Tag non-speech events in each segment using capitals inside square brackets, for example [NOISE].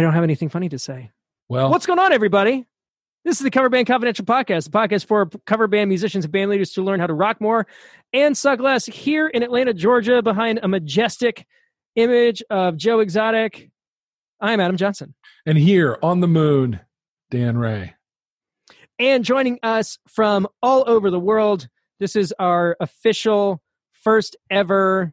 I don't have anything funny to say. Well, What's going on, everybody? This is the Cover Band Confidential Podcast, the podcast for cover band musicians and band leaders to learn how to rock more and suck less here in Atlanta, Georgia, behind a majestic image of Joe Exotic. I'm Adam Johnson. and here on the moon, Dan Ray. And joining us from all over the world, this is our official first ever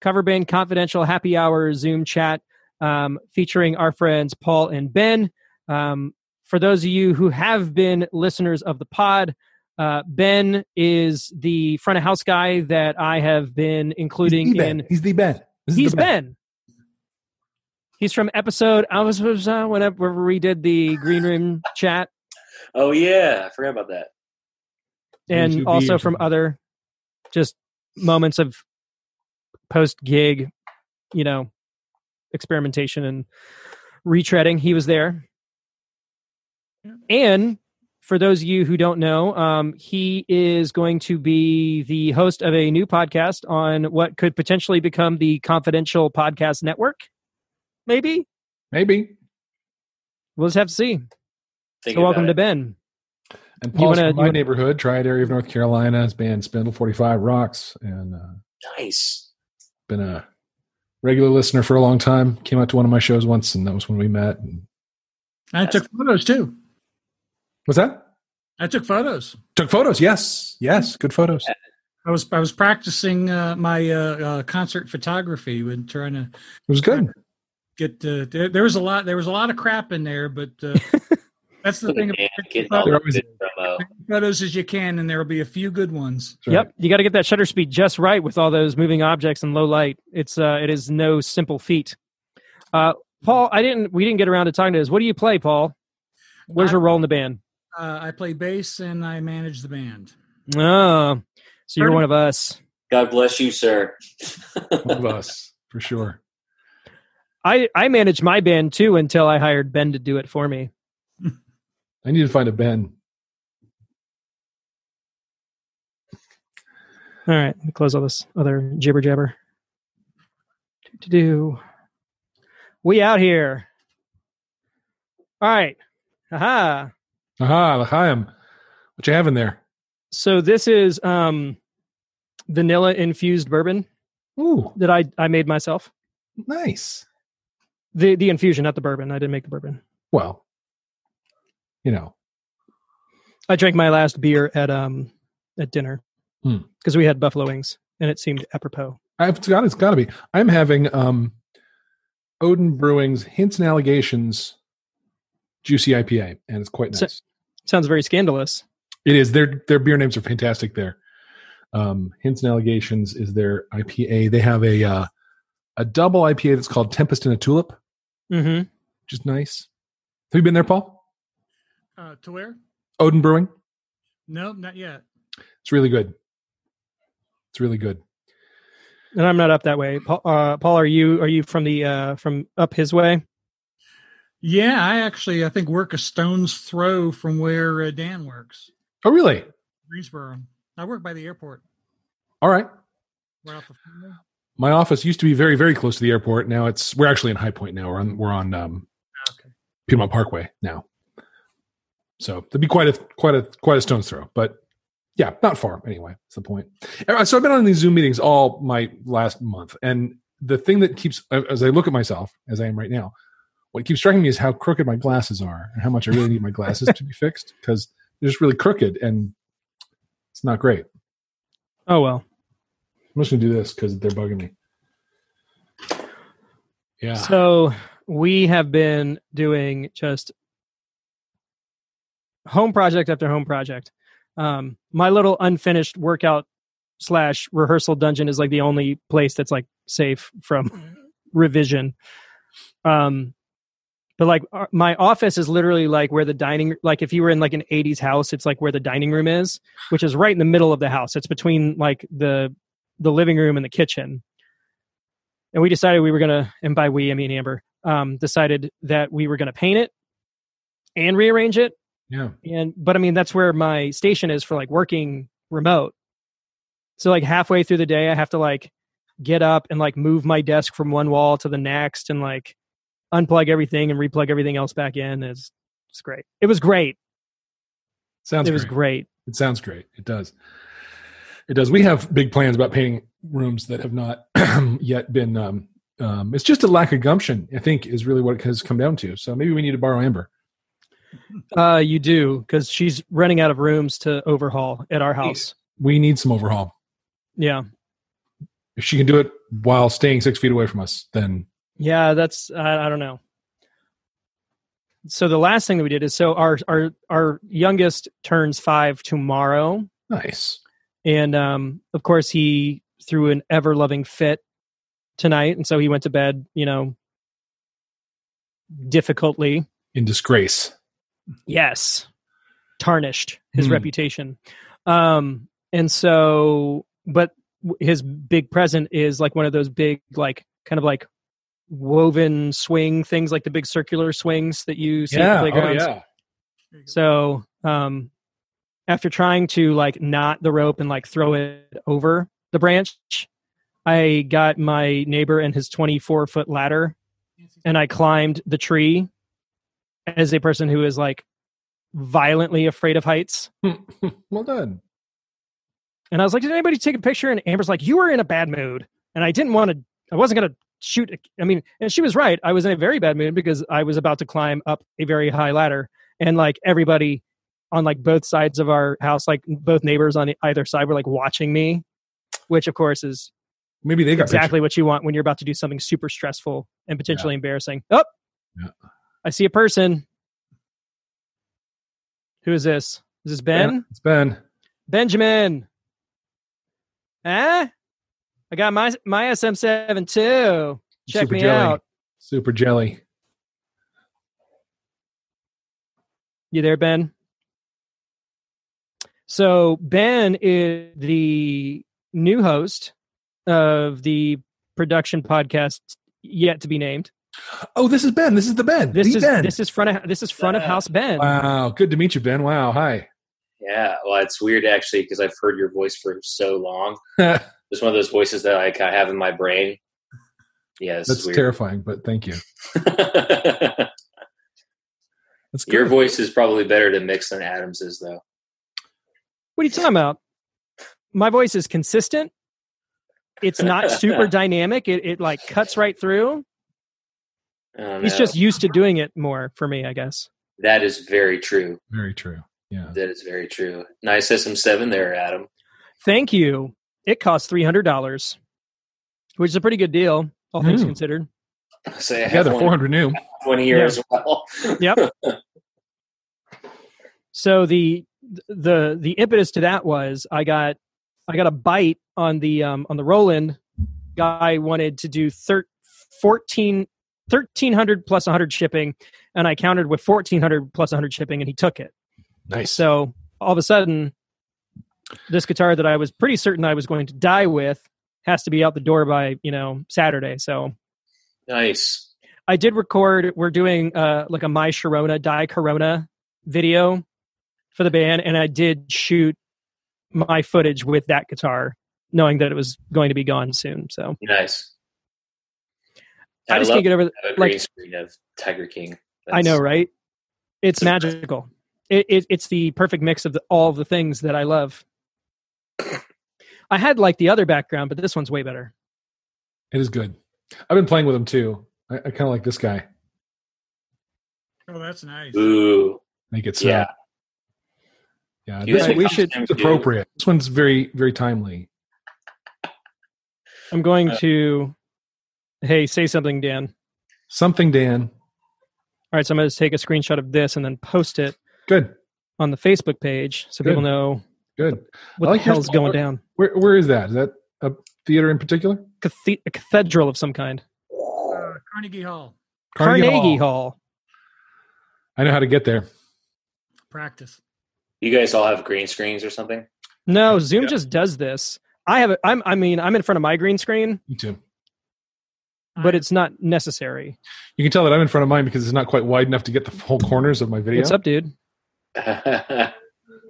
Cover Band Confidential Happy Hour Zoom chat um, featuring our friends Paul and Ben. Um, for those of you who have been listeners of the pod, uh, Ben is the front of house guy that I have been including He's in Ben. He's the Ben. This He's the Ben. He's from episode. I was, was uh, whenever we did the green room chat, Oh yeah, I forgot about that. and also from other just moments of post gig, you know, experimentation and retreading. He was there, and for those of you who don't know, um, he is going to be the host of a new podcast on what could potentially become the Confidential Podcast Network. Maybe Maybe. we'll just have to see. Thinking So welcome about to. Ben. And You Paul's wanna- from my you wanna- neighborhood, Triad area of North Carolina. His band Spindle 45 Rocks. And uh, Nice. been a regular listener for a long time. Came out to one of my shows once, and that was when we met. And I took photos too. what's that? I took photos. Took photos. Yes. Yes. Good photos. I was I was practicing uh, my uh, uh, concert photography and trying to It was good. get. Uh, there, there was a lot. There was a lot of crap in there, but uh, [LAUGHS] that's the thing. About Dan getting They're all the always- good promo. taking photos as you can, and there will be a few good ones. Right. Yep, you got to get that shutter speed just right with all those moving objects and low light. It's uh, it is no simple feat. Uh, Paul, I didn't. We didn't get around to talking to this. What do you play, Paul? Where's I- your role in the band? Uh, I play bass and I manage the band. Oh, so you're Pretty- one of us. God bless you, sir. One of us, for sure. I I managed my band too until I hired Ben to do it for me. I need to find a Ben. All right, let me close all this other jibber jabber. To do. We out here. All right. Aha. Aha, L'chaim. What you have in there? So this is um vanilla infused bourbon Ooh, that I I made myself. nice. The the infusion, not the bourbon. I didn't make the bourbon. Well, you know, I drank my last beer at um at dinner Hmm. because we had buffalo wings and it seemed apropos. I've got it's got to be. I'm having um, Oden Brewing's Hints and Allegations Juicy IPA, and it's quite So- nice. Sounds very scandalous. It is. Their their beer names are fantastic. There, um, Hints and Allegations is their IPA. They have a uh, a double IPA that's called Tempest in a Tulip, Mm-hmm. which is nice. Have you been there, Paul? Uh, to where? Oden Brewing. No, not yet. It's really good. It's really good. And I'm not up that way. Paul, uh, Paul, are you are you from the uh from up his way? Yeah, I actually I think work a stone's throw from where uh, Dan works, Oh, really? Greensboro. I work by the airport. All right. Right off the freeway. My office used to be very, very close to the airport. Now it's we're actually in High Point now. We're on we're on um, Okay. Piedmont Parkway now. So that'd be quite a quite a quite a stone's throw, but yeah, not far anyway. That's the point. Uh, So I've been on these Zoom meetings all my last month, and the thing that keeps as I look at myself as I am right now, what keeps striking me is how crooked my glasses are, and how much I really need my glasses to be fixed because they're just really crooked, and it's not great. Oh well. I'm just gonna do this because they're bugging me. Yeah. So we have been doing just home project after home project. Um, my little unfinished workout slash rehearsal dungeon is like the only place that's like safe from revision. Um, but like uh, my office is literally like where the dining like if you were in like an 80s house it's like where the dining room is which is right in the middle of the house it's between like the the living room and the kitchen and we decided we were gonna and by we i mean amber um decided that we were gonna paint it and rearrange it yeah. and but i mean that's where my station is for like working remote so like halfway through the day i have to like get up and like move my desk from one wall to the next and like unplug everything and replug everything else back in. is it's great. It was great. Sounds it was great. great. It sounds great. It does. It does. We have big plans about painting rooms that have not [CLEARS THROAT] yet been. Um, um, it's just a lack of gumption, I think, is really what it has come down to. So maybe we need to borrow Amber. Uh, you do because she's running out of rooms to overhaul at our house. We need some overhaul. Yeah, If she can do it while staying six feet away from us, then yeah. That's I, I don't know. So the last thing that we did is so our our our youngest turns five tomorrow, nice. and um, of course he threw an ever loving fit tonight, and so he went to bed. You know, difficultly. In disgrace. Yes. Tarnished his Hmm. reputation. Um and so but his big present is like one of those big like kind of like woven swing things like the big circular swings that you see at Yeah. the Oh, playgrounds. yeah. So um after trying to like knot the rope and like throw it over the branch, I got my neighbor and his 24 foot ladder and I climbed the tree as a person who is like violently afraid of heights. [LAUGHS] well done. And I was like, "Did anybody take a picture?" And Amber's like, "You were in a bad mood," and I didn't want to. I wasn't going to shoot. I mean, and she was right. I was in a very bad mood because I was about to climb up a very high ladder, and like everybody on like both sides of our house, like both neighbors on either side, were like watching me, which of course is Maybe they got exactly what you want when you're about to do something super stressful and potentially embarrassing. Oh, Yeah. I see a person. Who is this? Is this Ben? Yeah, it's Ben. Benjamin. Huh? I got my my SM7 too. Check Super me jelly. out. Super jelly. You there, Ben? So Ben is the new host of the production podcast yet to be named. Oh, this is Ben. This is the Ben. This The is Ben. this is front of this is front of house Ben. wow. Good to meet you, Ben. Wow. Hi. Yeah, well, it's weird actually because I've heard your voice for so long. [LAUGHS] It's one of those voices that like I have in my brain. Yeah, this That's is weird. terrifying, but thank you. [LAUGHS] That's good. your voice is probably better to mix than Adams's, though. What are you talking about? My voice is consistent. It's not super [LAUGHS] dynamic. It it like cuts right through. He's just used to doing it more for me, I guess. that is very true. Very true. Yeah. That is very true. Nice SM7 there, Adam. Thank you. It costs three hundred dollars, which is a pretty good deal, all things Mm. considered. Say I Yeah, have they're 400 new. one here Yeah. as well. Yep. [LAUGHS] So the the the impetus to that was I got I got a bite on the um on the Roland guy wanted to do thir- 14 1300 plus 100 shipping and I countered with 1400 plus 100 shipping and he took it. Nice. So all of a sudden this guitar that I was pretty certain I was going to die with has to be out the door by, you know, Saturday. So nice. I did record. We're doing uh, like a My Sharona Die Corona video for the band, and I did shoot my footage with that guitar, knowing that it was going to be gone soon. So Nice. I, just can't get over. The, to like- green screen of Tiger King. I know, right? It's magical. It, it it's the perfect mix of the, all of the things that I love. I had like the other background, but this one's way better. it is good. I've been playing with them too. I, I kind of like this guy. Oh, that's nice. Ooh, Make it so. yeah. Yeah. This, we should- it's dude. appropriate. This one's very, very timely. I'm going Uh, to. Hey, say something, Dan. Something, Dan. All right, so I'm going to take a screenshot of this and then post it Good. on the Facebook page so Good. people know Good. what I like the your hell's style. going down. Where Where is that? Is that a theater in particular? Cathe- a cathedral of some kind. Uh, Carnegie Hall. Carnegie, Hall. I know how to get there. Practice. You guys all have green screens or something? No, Zoom Yeah. just does this. I have. A, I'm. I mean, I'm in front of my green screen, Me too. But it's not necessary. You can tell that I'm in front of mine because it's not quite wide enough to get the whole corners of my video. What's up, dude? [LAUGHS] yeah,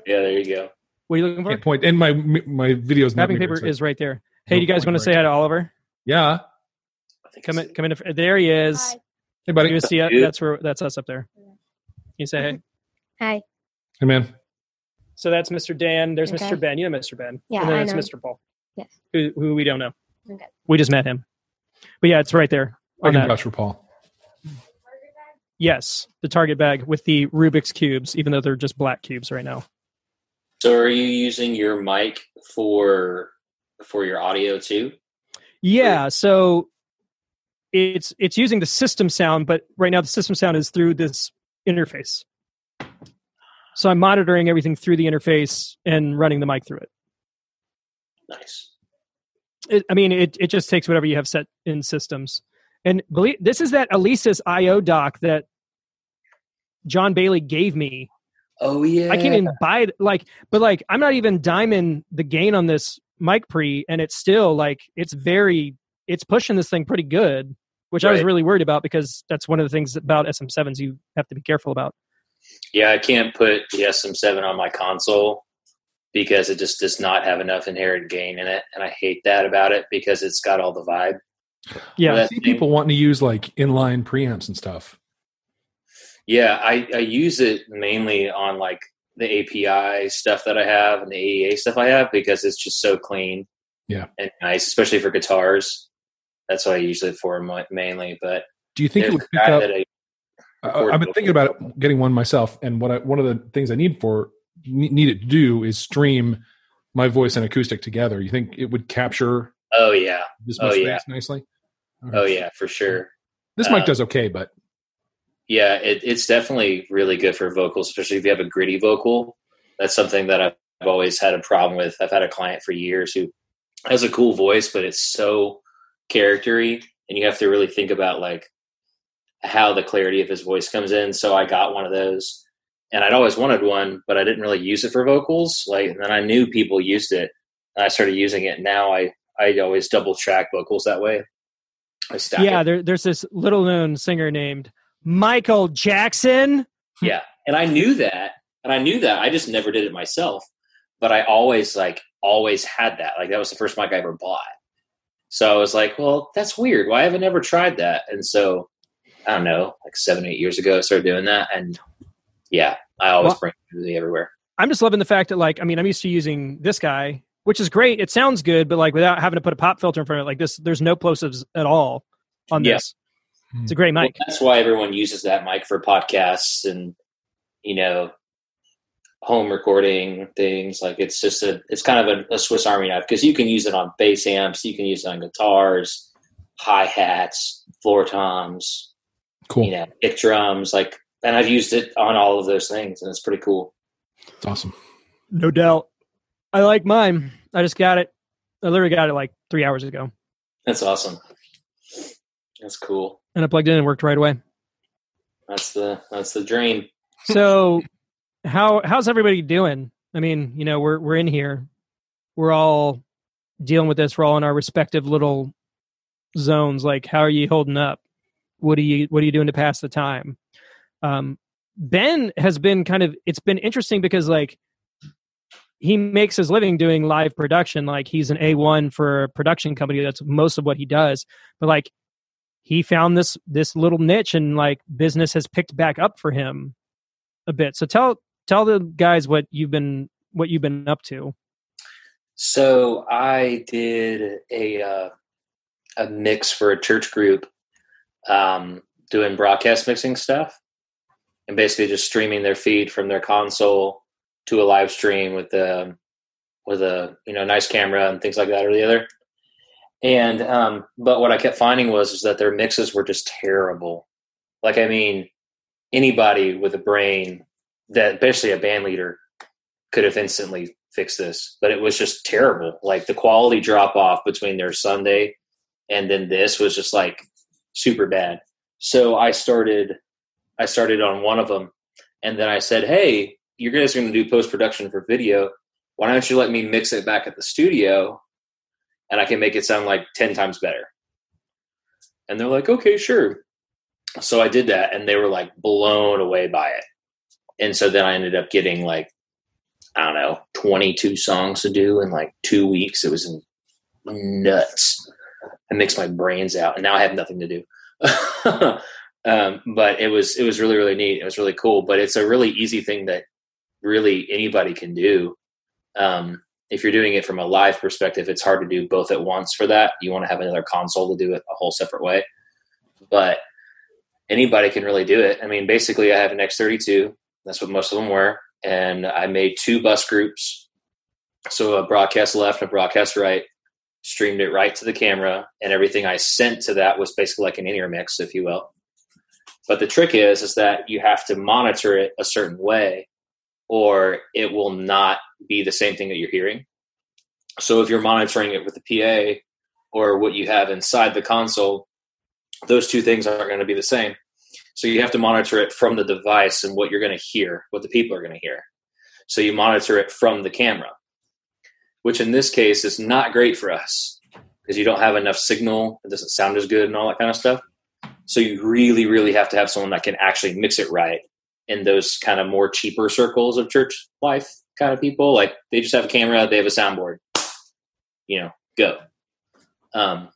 there you go. What are you looking for? Can't point. And my my videos not Wrapping mirrored, paper so- is right there. Hey, No you guys want to say right hi to Oliver? Yeah. Come in. Come in. There he is. Hi. Hey, buddy. You see, that's where that's us up there. You say hey. Hi. Hey, man. So that's Mr. Dan. There's Okay. Mr. Ben. You know Mr. Ben. Yeah, And then I it's know. Mr. Paul. Yes. Who, who we don't know. Okay. We just met him. But yeah, it's right there. I On can vouch for Paul. Yes, the target bag with the Rubik's cubes, even though they're just black cubes right now. So are you using your mic for for your audio too? Yeah, so it's it's using the system sound, but right now the system sound is through this interface. So I'm monitoring everything through the interface and running the mic through it. Nice. It I mean, it it just takes whatever you have set in systems. And believe this is that Alesis IO Dock that John Bailey gave me Oh yeah. I can't even buy it. Like, but like, I'm not even diming the gain on this mic pre, and it's still like it's very, it's pushing this thing pretty good, which I was really worried about because that's one of the things about SM7s you have to be careful about. Yeah, I can't put the SM7 on my console because it just does not have enough inherent gain in it, and I hate that about it because it's got all the vibe. Yeah, I see thing- people wanting to use like inline preamps and stuff. Yeah, I, I use it mainly on like the API stuff that I have and the AEA stuff I have because it's just so clean. Yeah. and nice, especially for guitars. That's what I use it for mainly. But Do you think it would pick up? I I've been thinking about it, getting one myself, and what I, one of the things I need for ne- need it to do is stream my voice and acoustic together. You think it would capture Oh yeah, this Oh, much yeah. space nicely? oh yeah, for sure. This mic Uh, does okay, but Yeah, it, it's definitely really good for vocals, especially if you have a gritty vocal. That's something that I've always had a problem with. I've had a client for years who has a cool voice, but it's so charactery, and you have to really think about like how the clarity of his voice comes in. So I got one of those, and I'd always wanted one, but I didn't really use it for vocals. Like, and then I knew people used it, and I started using it. Now I I always double track vocals that way. I stack yeah. There, there's this little known singer named Michael Jackson. Yeah. And I knew that. And I knew that. I just never did it myself. But I always like always had that. Like that was the first mic I ever bought. So I was like, well, that's weird. Why haven't I ever tried that? And so I don't know, like seven, eight years ago I started doing that. And yeah, I always Well- bring it with everywhere. I'm just loving the fact that like I mean I'm used to using this guy, which is great. It sounds good, but like without having to put a pop filter in front of it, like this, there's no plosives at all on Yeah. this. It's a great Well, mic. that's why everyone uses that mic for podcasts and, you know, home recording things. Like it's just a, it's kind of a, a Swiss Army knife because you can use it on bass amps, you can use it on guitars, hi hats, floor toms, cool. you know, kick drums. Like, and I've used it on all of those things, and it's pretty cool. It's awesome. No doubt. I like mine. I just got it. I literally got it like three hours ago, That's awesome. That's cool. and I plugged in and worked right away. That's the that's the dream. So, how how's everybody doing? I mean, you know, we're we're in here. We're all dealing with this. We're all in our respective little zones. Like, how are you holding up? What are you What are you doing to pass the time? Um, ben has been kind of. It's been interesting because like he makes his living doing live production. Like he's an A one for a production company. That's most of what he does. But like he found this this little niche and like business has picked back up for him a bit. So tell tell the guys what you've been what you've been up to. So I did a uh, a mix for a church group, um, doing broadcast mixing stuff, and basically just streaming their feed from their console to a live stream with the with a you know nice camera and things like that or the other. And um, but what I kept finding was is that their mixes were just terrible. Like I mean, anybody with a brain that, basically a band leader, could have instantly fixed this, but it was just terrible. Like the quality drop off between their Sunday and then this was just like super bad. So I started, I started on one of them, and then I said, "Hey, you guys are going to do post production for video. Why don't you let me mix it back at the studio, and I can make it sound like ten times better?" And they're like, "Okay, sure." So I did that, and they were like blown away by it. And so then I ended up getting like I don't know, 22 songs to do in like two weeks. It was nuts. I mixed my brains out and now I have nothing to do. [LAUGHS] Um, but it was it was really really neat. It was really cool. But it's a really easy thing that really anybody can do. Um, if you're doing it from a live perspective, it's hard to do both at once. For that, you want to have another console to do it a whole separate way. But anybody can really do it. I mean, basically, I have an X32. That's what most of them were, and I made two bus groups. So a broadcast left, a broadcast right. Streamed it right to the camera, and everything I sent to that was basically like an in-ear mix, if you will. But the trick is, is that you have to monitor it a certain way, or it will not be the same thing that you're hearing. So if you're monitoring it with the PA or what you have inside the console, those two things aren't going to be the same. So you have to monitor it from the device and what you're going to hear, what the people are going to hear. So you monitor it from the camera, which in this case is not great for us because you don't have enough signal. It doesn't sound as good and all that kind of stuff. So you really, really have to have someone that can actually mix it right in those kind of more cheaper circles of church life kind of people. Like they just have a camera, they have a soundboard, you know, go. Um,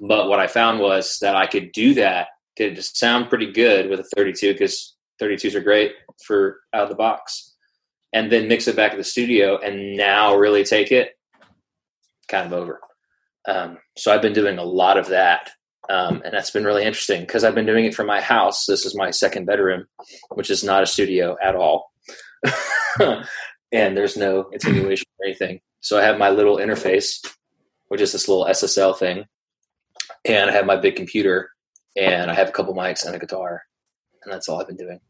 but what I found was that I could do that, could sound pretty good with a 32 because 32s are great for out of the box, and then mix it back to the studio and now really take it kind of over. Um, so I've been doing a lot of that. Um, and that's been really interesting because I've been doing it from my house. This is my second bedroom, which is not a studio at all. [LAUGHS] and there's no attenuation or anything. So I have my little interface, which is this little SSL thing and I have my big computer, and I have a couple mics and a guitar, and that's all I've been doing.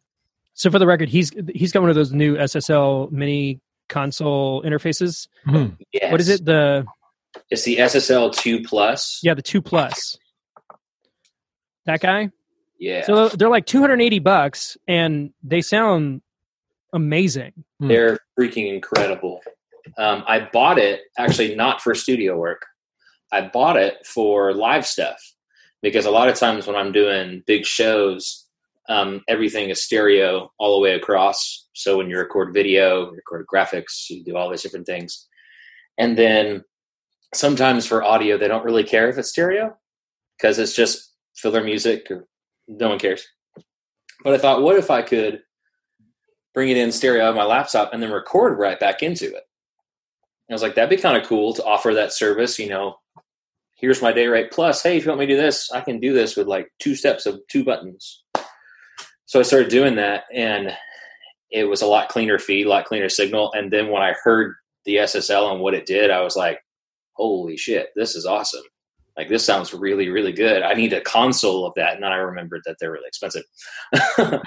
So for the record, he's he's got one of those new SSL mini console interfaces. Mm-hmm. Yes. What is it? The it's the SSL two plus. Yeah, the two plus. That guy. Yeah. So they're like 280 bucks, and they sound amazing. Hmm. They're freaking incredible. Um, I bought it actually not for studio work. I bought it for live stuff because a lot of times when I'm doing big shows, um, everything is stereo all the way across. So when you record video, record graphics, you do all these different things. And then sometimes for audio, they don't really care if it's stereo because it's just filler music or no one cares. But I thought, what if I could bring it in stereo on my laptop and then record right back into it? I was like, that'd be kind of cool to offer that service, you know, here's my day rate plus hey if you want me to do this i can do this with like two steps of two buttons so i started doing that and it was a lot cleaner feed a lot cleaner signal and then when i heard the ssl and what it did i was like holy shit this is awesome like this sounds really really good. I need a console of that and then i remembered that they're really expensive. [LAUGHS]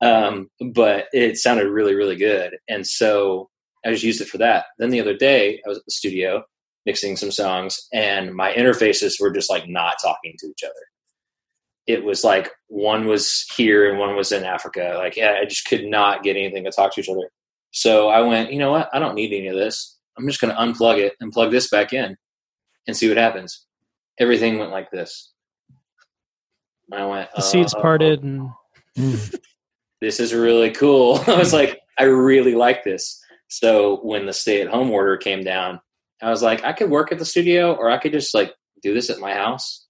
Um, but it sounded really really good. And so i just used it for that. Then the other day i was at the studio mixing some songs and my interfaces were just like not talking to each other. It was like one was here and one was in africa. Like yeah i just could not get anything to talk to each other. So i went you know what? I don't need any of this. I'm just going to unplug it and plug this back in and see what happens everything went like this i went the seats parted and mm. this is really cool [LAUGHS] i was mm. like i really like this so when the stay at home order came down I was like, I could work at the studio or I could just like do this at my house.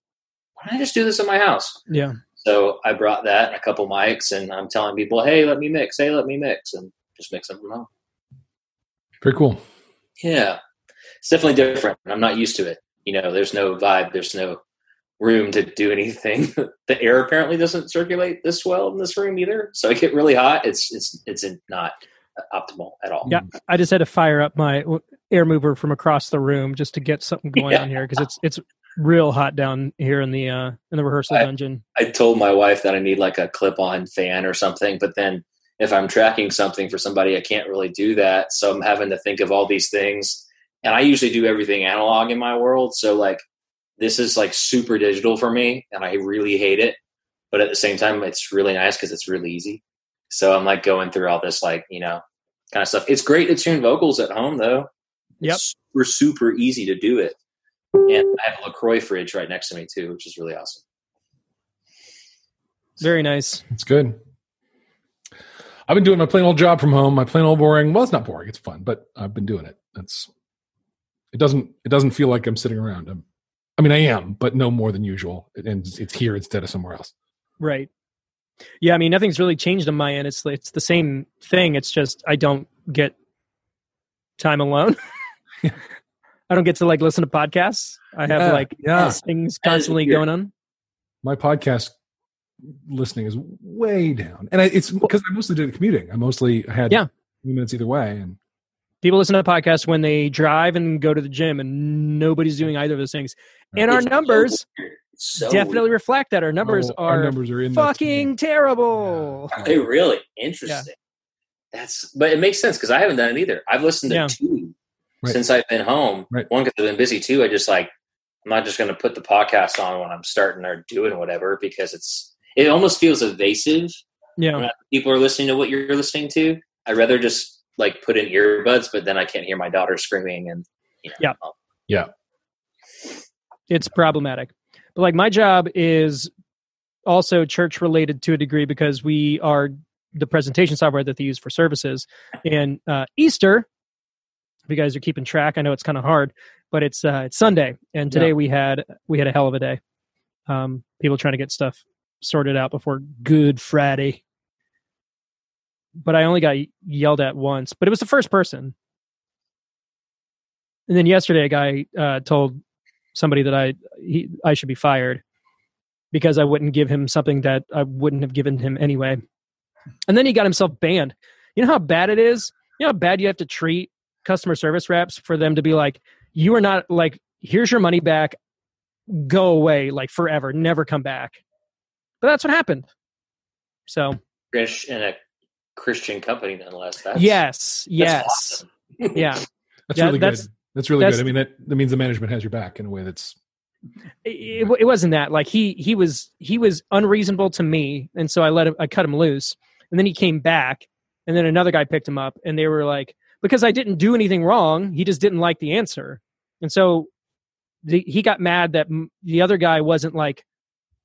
Why don't I just do this at my house? Yeah. So I brought that and a couple mics and I'm telling people, hey, let me mix. Hey, let me mix. And just mix them from home. Very cool. Yeah. It's definitely different. I'm not used to it. You know, there's no vibe. There's no room to do anything. [LAUGHS] the air apparently doesn't circulate this well in this room either. So I get really hot. It's, it's, it's not optimal at all. Yeah, I just had to fire up my air mover from across the room just to get something going yeah. on here because it's it's real hot down here in the uh in the rehearsal I, dungeon. I told my wife that I need like a clip-on fan or something, but then if I'm tracking something for somebody, I can't really do that. So I'm having to think of all these things. And I usually do everything analog in my world. So like this is like super digital for me and I really hate it. But at the same time, it's really nice because it's really easy. So I'm like going through all this like, you know, kind of stuff. It's great to tune vocals at home though. Yep. It's super, super easy to do it. And I have a LaCroix fridge right next to me too, which is really awesome. Very nice. It's good. I've been doing my plain old job from home. My plain old boring. Well, it's not boring. It's fun, but I've been doing it. That's. It doesn't. It doesn't feel like I'm sitting around. I'm, I mean, I am, but no more than usual. And it's here instead of somewhere else. Right. Yeah, I mean nothing's really changed on my end. It's it's the same thing. It's just I don't get time alone. [LAUGHS] [LAUGHS] I don't get to like listen to podcasts. I have Yeah, like yeah. things constantly going on. My podcast listening is way down, and I, it's because I mostly did commuting. I mostly had Yeah. few minutes either way, and People listen to podcasts when they drive and go to the gym, and nobody's doing either of those things. And our It's so numbers so definitely reflect that. Our numbers oh, our are numbers are in fucking terrible. weird. They really interesting. That's but it makes sense because I haven't done it either. I've listened to Yeah. two Right. since I've been home. Right. One because I've been busy. Two, I just like I'm not just going to put the podcast on when I'm starting or doing whatever because it's it almost feels evasive Yeah. when people are listening to what you're listening to. I'd rather just like put in earbuds, but then I can't hear my daughter screaming and you know, Yeah. it's problematic. But like my job is also church related to a degree because we are the presentation software that they use for services. And uh, Easter, if you guys are keeping track, I know it's kind of hard, but it's uh, it's Sunday, and today Yeah. we had we had a hell of a day. Um, people trying to get stuff sorted out before Good Friday. But I only got yelled at once, but it was the first person. And then yesterday, a guy uh, told somebody that I he, I should be fired because I wouldn't give him something that I wouldn't have given him anyway. And then he got himself banned. You know how bad it is. You know how bad you have to treat customer service reps for them to be like, you are not like, here's your money back, go away like forever, never come back. But that's what happened. So Chris- in a Christian company nonetheless. That's, yes, that's yes, awesome. [LAUGHS] yeah. that's Yeah, really that's- good. That's really that's- good. I mean, that, that means the management has your back in a way that's it, it, it wasn't that like he he was he was unreasonable to me and so i let him i cut him loose and then he came back and then another guy picked him up and they were like because i didn't do anything wrong he just didn't like the answer and so the, he got mad that m- the other guy wasn't like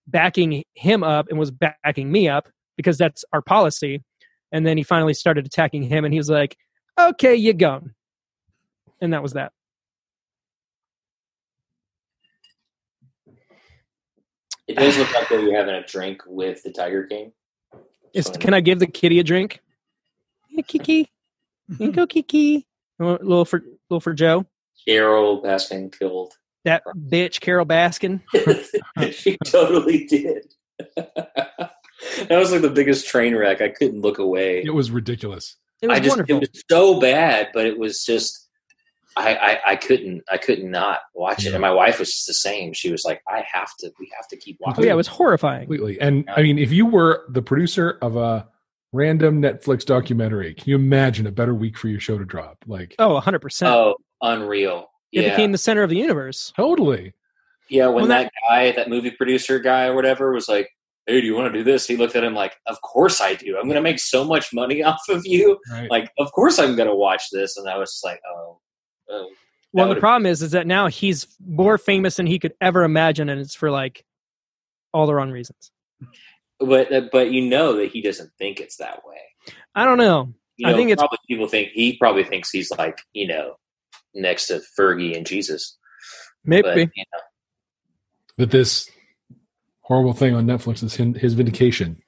backing him up and was backing me up because that's our policy and then he finally started attacking him and he was like okay you gone and that was that It does look like you're having a drink with the Tiger King. Is, can I give the kitty a drink? Hey, Kiki. Here you go, Kiki. A little for little for Joe. Carole Baskin killed. That bitch, Carole Baskin. [LAUGHS] she totally did. [LAUGHS] [LAUGHS] that was like the biggest train wreck. I couldn't look away. it was ridiculous. It was I just wonderful. it was so bad, but it was just I, I I couldn't I couldn't not watch it. And my wife was just the same. She was like, I have to we have to keep oh watching. yeah, it was horrifying. Completely. And I mean, if you were the producer of a random Netflix documentary, can you imagine a better week for your show to drop? Like, Oh, 100%. Oh, unreal. it Yeah. became the center of the universe. totally. Yeah, when Well, that, guy, that movie producer guy or whatever, was like, "Hey, do you want to do this?" He looked at him like, "Of course I do. I'm going to make so much money [LAUGHS] off of you. Right. Like, of course I'm going to watch this." And I was just like, "Oh, oh." Well, the would've- problem is, is that now he's more famous than he could ever imagine, and it's for like all the wrong reasons. But uh, but you know that he doesn't think it's that way. I don't know. You I know, think it's- probably people think he probably thinks he's like you know next to Fergie and Jesus. Maybe. But you know, that this horrible thing on Netflix is his, his vindication.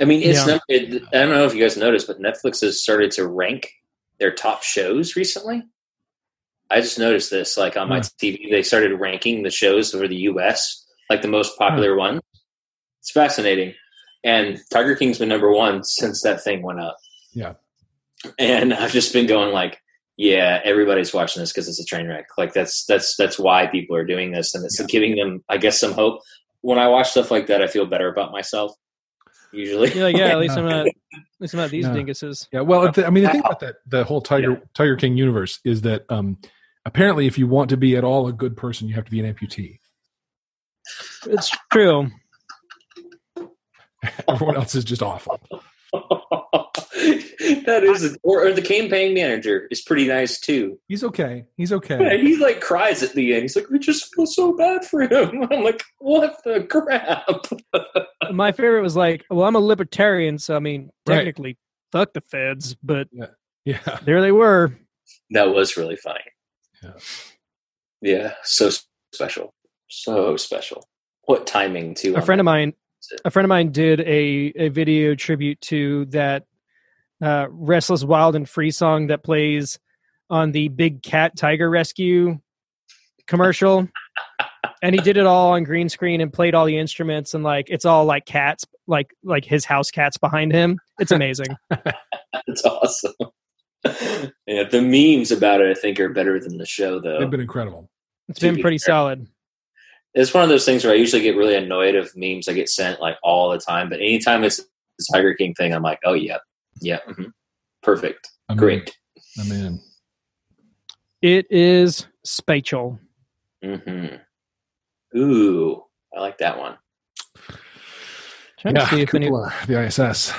I mean, it's Yeah. num- it, I don't know if you guys noticed, but Netflix has started to rank their top shows recently. I just noticed this, like on my. TV, they started ranking the shows over the U.S. like the most popular one. It's fascinating, and Tiger King's been number one since that thing went up. Yeah. and I've just been going like, yeah, everybody's watching this because it's a train wreck. Like that's that's that's why people are doing this, and it's Yeah. giving them, I guess, some hope. When I watch stuff like that, I feel better about myself. Usually, You're like, yeah, at least I'm not, [LAUGHS] at least I'm not these No. dinguses. Yeah. Well, the, I mean, the thing about that, the whole Tiger Yeah. Tiger King universe is that um, apparently, if you want to be at all a good person, you have to be an amputee. It's true. [LAUGHS] Everyone else is just awful. [LAUGHS] that is, or, or the campaign manager is pretty nice too. He's okay. He's Yeah, okay. he like cries at the end. He's like, "I just feel so bad for him." [LAUGHS] I'm like, "What the crap?" [LAUGHS] My favorite was like, well, I'm a libertarian, so I mean, Right. technically, fuck the feds, but Yeah. there they were. that was really funny. Yeah. Yeah, so special, so special. What timing too? A friend of mine, a friend of mine did a a video tribute to that uh, "Restless, Wild, and Free" song that plays on the Big Cat Tiger Rescue commercial. [LAUGHS] and he did it all on green screen and played all the instruments and like it's all like cats like like his house cats behind him it's amazing [LAUGHS] it's awesome. yeah, the memes about it, I think, are better than the show, though. They've been incredible. it's To been be pretty fair. solid It's one of those things where I usually get really annoyed of memes I get sent like all the time. But anytime it's the Tiger King thing, I'm like, oh yeah, yeah, mhm. perfect, I'm great. In. I'm in. it is spatial hmm Ooh, I like that one. trying to see if any the ISS.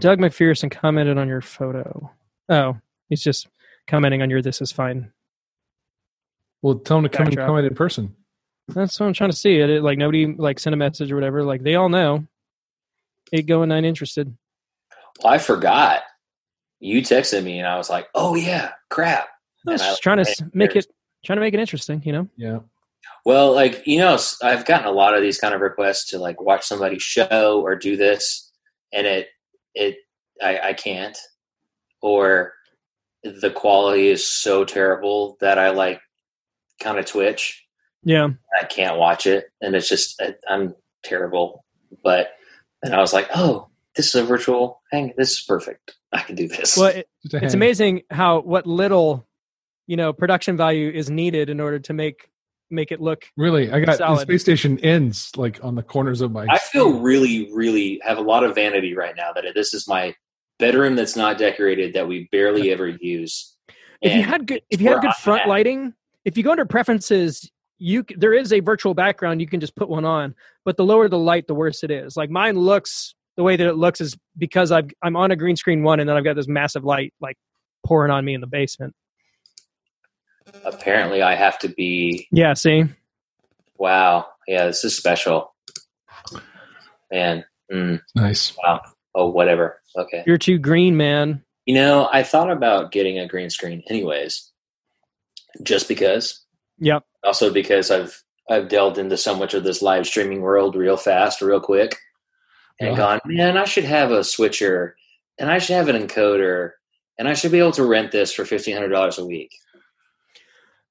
doug mcpherson commented on your photo oh he's just commenting on your this is fine Well, tell them to come and comment in person. that's what i'm trying to see it, it like nobody like sent a message or whatever like they all know eight going nine interested Well, I forgot. You texted me, and I was like, oh yeah, crap. I And was I- just trying to make it trying to make it interesting you know Yeah. Well, like you know, I've gotten a lot of these kind of requests to like watch somebody's show or do this, and it it I, I can't, or the quality is so terrible that I like kind of twitch. yeah I can't watch it, and it's just I- I'm terrible. But and I was like, oh, this is a virtual hang. This is perfect. I can do this. well it, Just it's amazing how what little you know production value is needed in order to make make it look Really, I got the space station ends like on the corners of my. I feel really, really have a lot of vanity right now that this is my bedroom that's not decorated that we barely ever use. if you had good if you had good front at. lighting if you go under preferences you there is a virtual background you can just put one on but the lower the light the worse it is like mine looks the way that it looks is because I've, i'm on a green screen one and then i've got this massive light like pouring on me in the basement apparently I have to be yeah see wow, yeah, this is special. Man. Mm, nice. Wow. Oh whatever. Okay. you're too green man You know, I thought about getting a green screen anyways. Just because. yep Also because I've I've delved into so much of this live streaming world real fast, real quick. And Yeah. gone, man, I should have a switcher and I should have an encoder and I should be able to rent this for fifteen hundred dollars a week.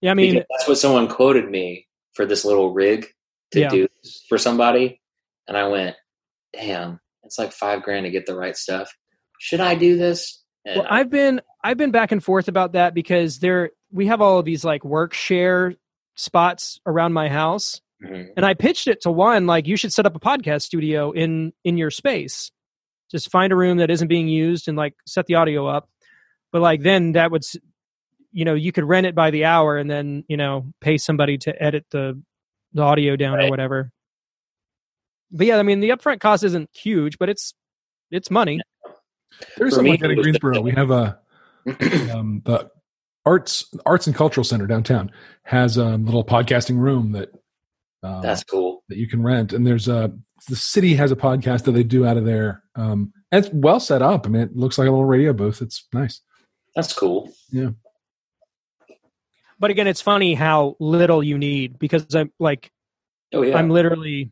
yeah i mean Because that's what someone quoted me for this little rig to Yeah. do for somebody. And I went, damn, it's like five grand to get the right stuff. Should I do this? And Well, I've been I've been back and forth about that because there we have all of these like work share spots around my house, Mhm. and I pitched it to one like you should set up a podcast studio in in your space. Just find a room that isn't being used and like set the audio up. But like then that would you know you could rent it by the hour and then you know pay somebody to edit the the audio down or whatever. But yeah, I mean the upfront cost isn't huge, but it's it's money. There's For something me, like that in was the- Greensboro. We have a [CLEARS THROAT] um, the arts arts and cultural center downtown has a little podcasting room that um, That's cool. that you can rent, and there's a the city has a podcast that they do out of there. Um, and it's well set up. I mean, it looks like a little radio booth. It's nice. That's cool. Yeah. But again it's funny how little you need because i'm like Oh yeah. i'm literally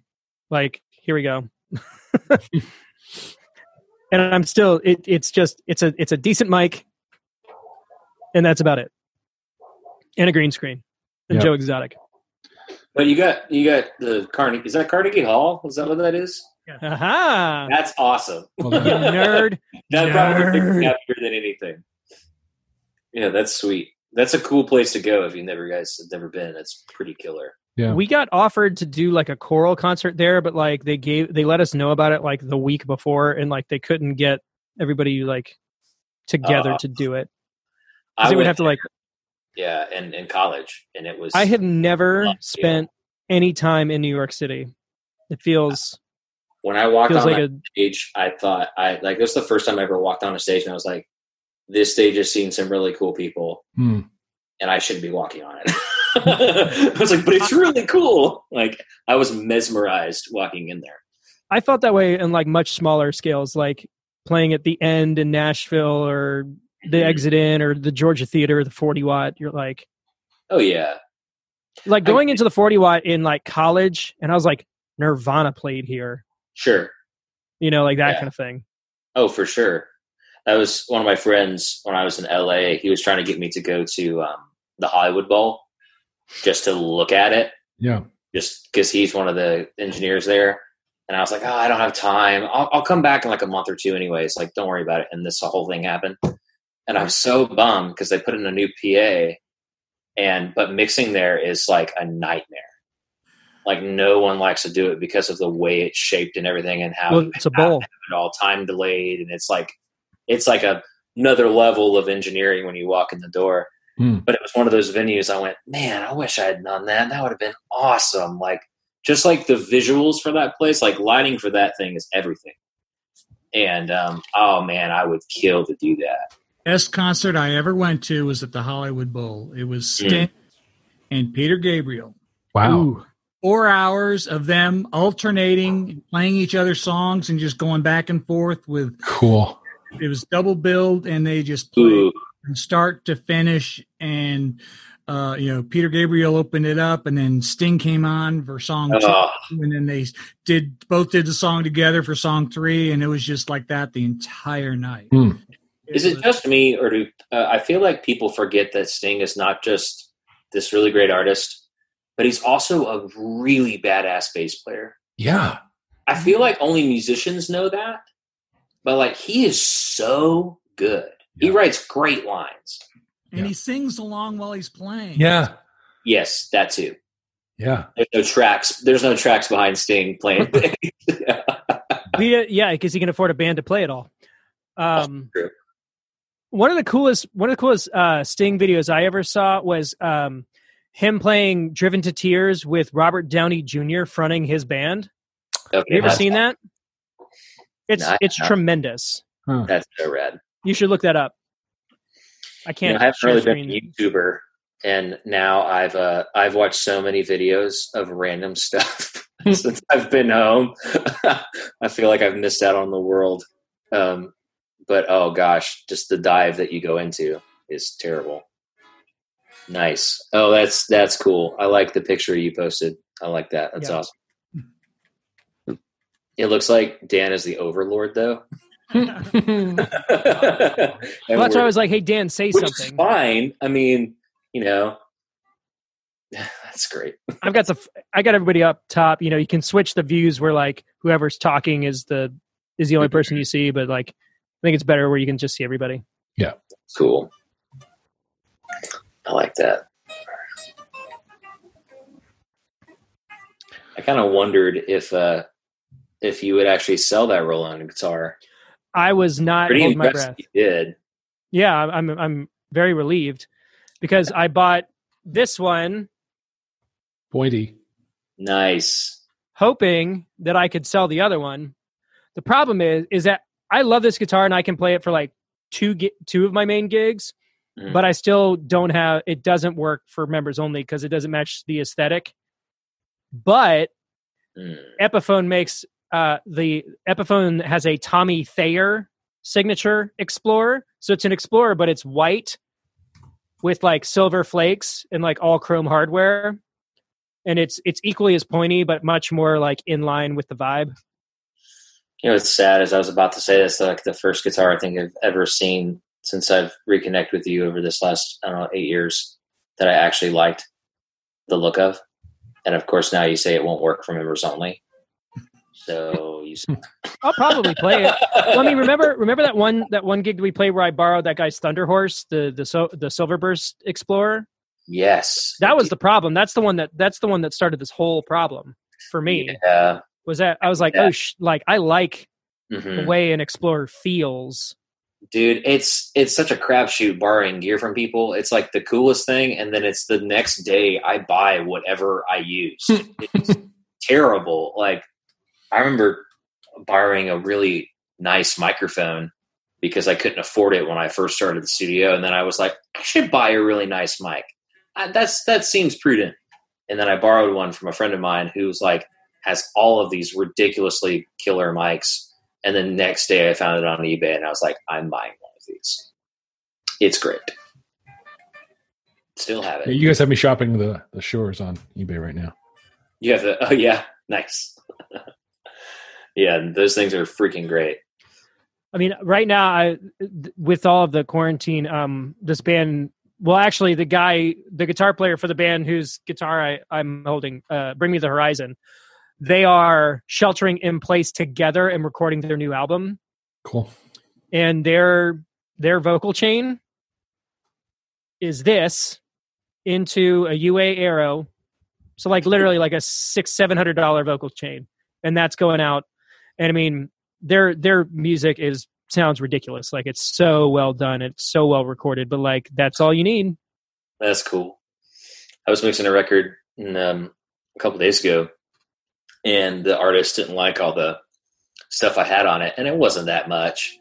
like here we go [LAUGHS] and i'm still it, it's just it's a it's a decent mic and that's about it and a green screen and Yep. joe exotic but you got you got the Carnegie. Is that Carnegie Hall? Is that what that is? aha That's awesome. Well, that- [LAUGHS] nerd That probably makes me Nerd. happier than anything. Yeah, that's sweet. That's a cool place to go if you never guys have never been. It's pretty killer. yeah. we got offered to do like a choral concert there but like they gave they let us know about it like the week before and like they couldn't get everybody like together Uh, to do it 'Cause I they would went have to like yeah, and in college, and it was I have never Yeah. spent any time in New York City. It feels when I walked on like a stage. I thought I like this was the first time I ever walked on a stage, and I was like, "This stage has seen some really cool people, Hmm. and I shouldn't be walking on it." [LAUGHS] [LAUGHS] I was like, "But it's really cool!" Like I was mesmerized walking in there. I felt that way in like much smaller scales, like playing at the end in Nashville or the Mhm. exit in or the Georgia Theater, the 40 watt. You're like Oh yeah, like going into the 40 watt in like college and I was like Nirvana played here. Sure. You know, like that Yeah. kind of thing. Oh, for sure. That was one of my friends when I was in LA. He was trying to get me to go to um, the Hollywood Bowl just to look at it, Yeah. just because he's one of the engineers there. And I was like, oh, I don't have time. I'll, I'll come back in like a month or two, anyways. Like, don't worry about it. And this whole thing happened, and I was so bummed because they put in a new PA, and but mixing there is like a nightmare. Like, no one likes to do it because of the way it's shaped and everything, and how Well, it's a bowl. [LAUGHS] it all time delayed and it's like it's like a, another level of engineering when you walk in the door Hmm. but it was one of those venues i went man i wish i had done that that would have been awesome like just like the visuals for that place like lighting for that thing is everything and um, oh man i would kill to do that Best concert I ever went to was at the Hollywood Bowl. It was Mm. Sting and Peter Gabriel. Wow. Ooh. Four hours of them alternating, playing each other's songs, and just going back and forth with. Cool. It was double billed, and they just played Ooh, from start to finish. And uh, you know, Peter Gabriel opened it up, and then Sting came on for song two, oh, and then they did both did the song together for song three, and it was just like that the entire night. Hmm. Is it was- just me or do uh, i feel like people forget that sting is not just this really great artist but he's also a really badass bass player Yeah. I feel like only musicians know that, but like he is so good. He writes great lines. and Yeah. he sings along while he's playing. Yeah. Yes, that too. Yeah. There's no tracks. There's no tracks behind Sting playing. [LAUGHS] [LAUGHS] Yeah, yeah, because he can afford a band to play it all. Um, true. One of the coolest, one of the coolest uh, Sting videos I ever saw was um, him playing "Driven to Tears" with Robert Downey Jr. fronting his band. okay, Have you ever seen that? It's No, it's have not. tremendous. That's so rad. You should look that up. I can't. know, I haven't really been a YouTuber, and now I've uh, I've watched so many videos of random stuff [LAUGHS] since I've been home. [LAUGHS] I feel like I've missed out on the world. Um, but oh gosh, just the dive that you go into is terrible. Nice. Oh, that's that's cool. I like the picture you posted. I like that. That's Yeah. awesome. It looks like Dan is the overlord, though. [LAUGHS] Well, that's why I was like, "Hey Dan, say which is something." fine. I mean, you know, [SIGHS] that's great. I've got the I got everybody up top. You know, you can switch the views where like whoever's talking is the is the only person you see, but like I think it's better where you can just see everybody. Yeah. Cool. I like that. I kind of wondered if uh if you would actually sell that Roland guitar. I was not Pretty holding my breath. You did. Yeah, I'm I'm very relieved because I bought this one Pointy. Nice. hoping that I could sell the other one. The problem is is that I love this guitar and I can play it for like two gi- two of my main gigs, Mhm. but I still don't have it doesn't work for members only because it doesn't match the aesthetic. But Mm. Epiphone makes uh, the Epiphone has a Tommy Thayer signature Explorer, so it's an Explorer, but it's white with like silver flakes and like all chrome hardware, and it's it's equally as pointy, but much more like in line with the vibe. You know, it's sad as I was about to say this like the first guitar I think I've ever seen since I've reconnected with you over this last I don't know eight years that I actually liked the look of, and of course now you say it won't work for members only. So you. [LAUGHS] I'll probably play it. Well, I mean, remember remember that one that one gig we played where I borrowed that guy's Thunder Horse, the the so, the Silverburst Explorer. yes, That was the problem. That's the one that that's the one that started this whole problem for me. Yeah. Was that I was like, Yeah. oh, sh- like I like Mhm. the way an Explorer feels. dude it's it's such a crapshoot borrowing gear from people it's like the coolest thing and then it's the next day i buy whatever i use it's [LAUGHS] terrible like i remember borrowing a really nice microphone because i couldn't afford it when i first started the studio and then i was like i should buy a really nice mic I, that's that seems prudent and then i borrowed one from a friend of mine who was like has all of these ridiculously killer mics and then next day I found it on eBay and I was like, I'm buying one of these. It's great. Still have Yeah, it. you guys have me shopping the the Shures on eBay right now. You have the oh yeah, [LAUGHS] nice. [LAUGHS] yeah, those things are freaking great. I mean, right now, I with all of the quarantine, um, this band. Well, actually, the guy, the guitar player for the band whose guitar I, I'm holding, uh, Bring Me the Horizon, they are sheltering in place together and recording their new album. Cool. And their their vocal chain is this into a UA Arrow, so like literally like a six seven hundred dollar vocal chain, and that's going out. And I mean, their their music is sounds ridiculous. Like it's so well done, it's so well recorded, but like that's all you need. That's cool. I was mixing a record um, a couple days ago, and the artist didn't like all the stuff I had on it, and it wasn't that much.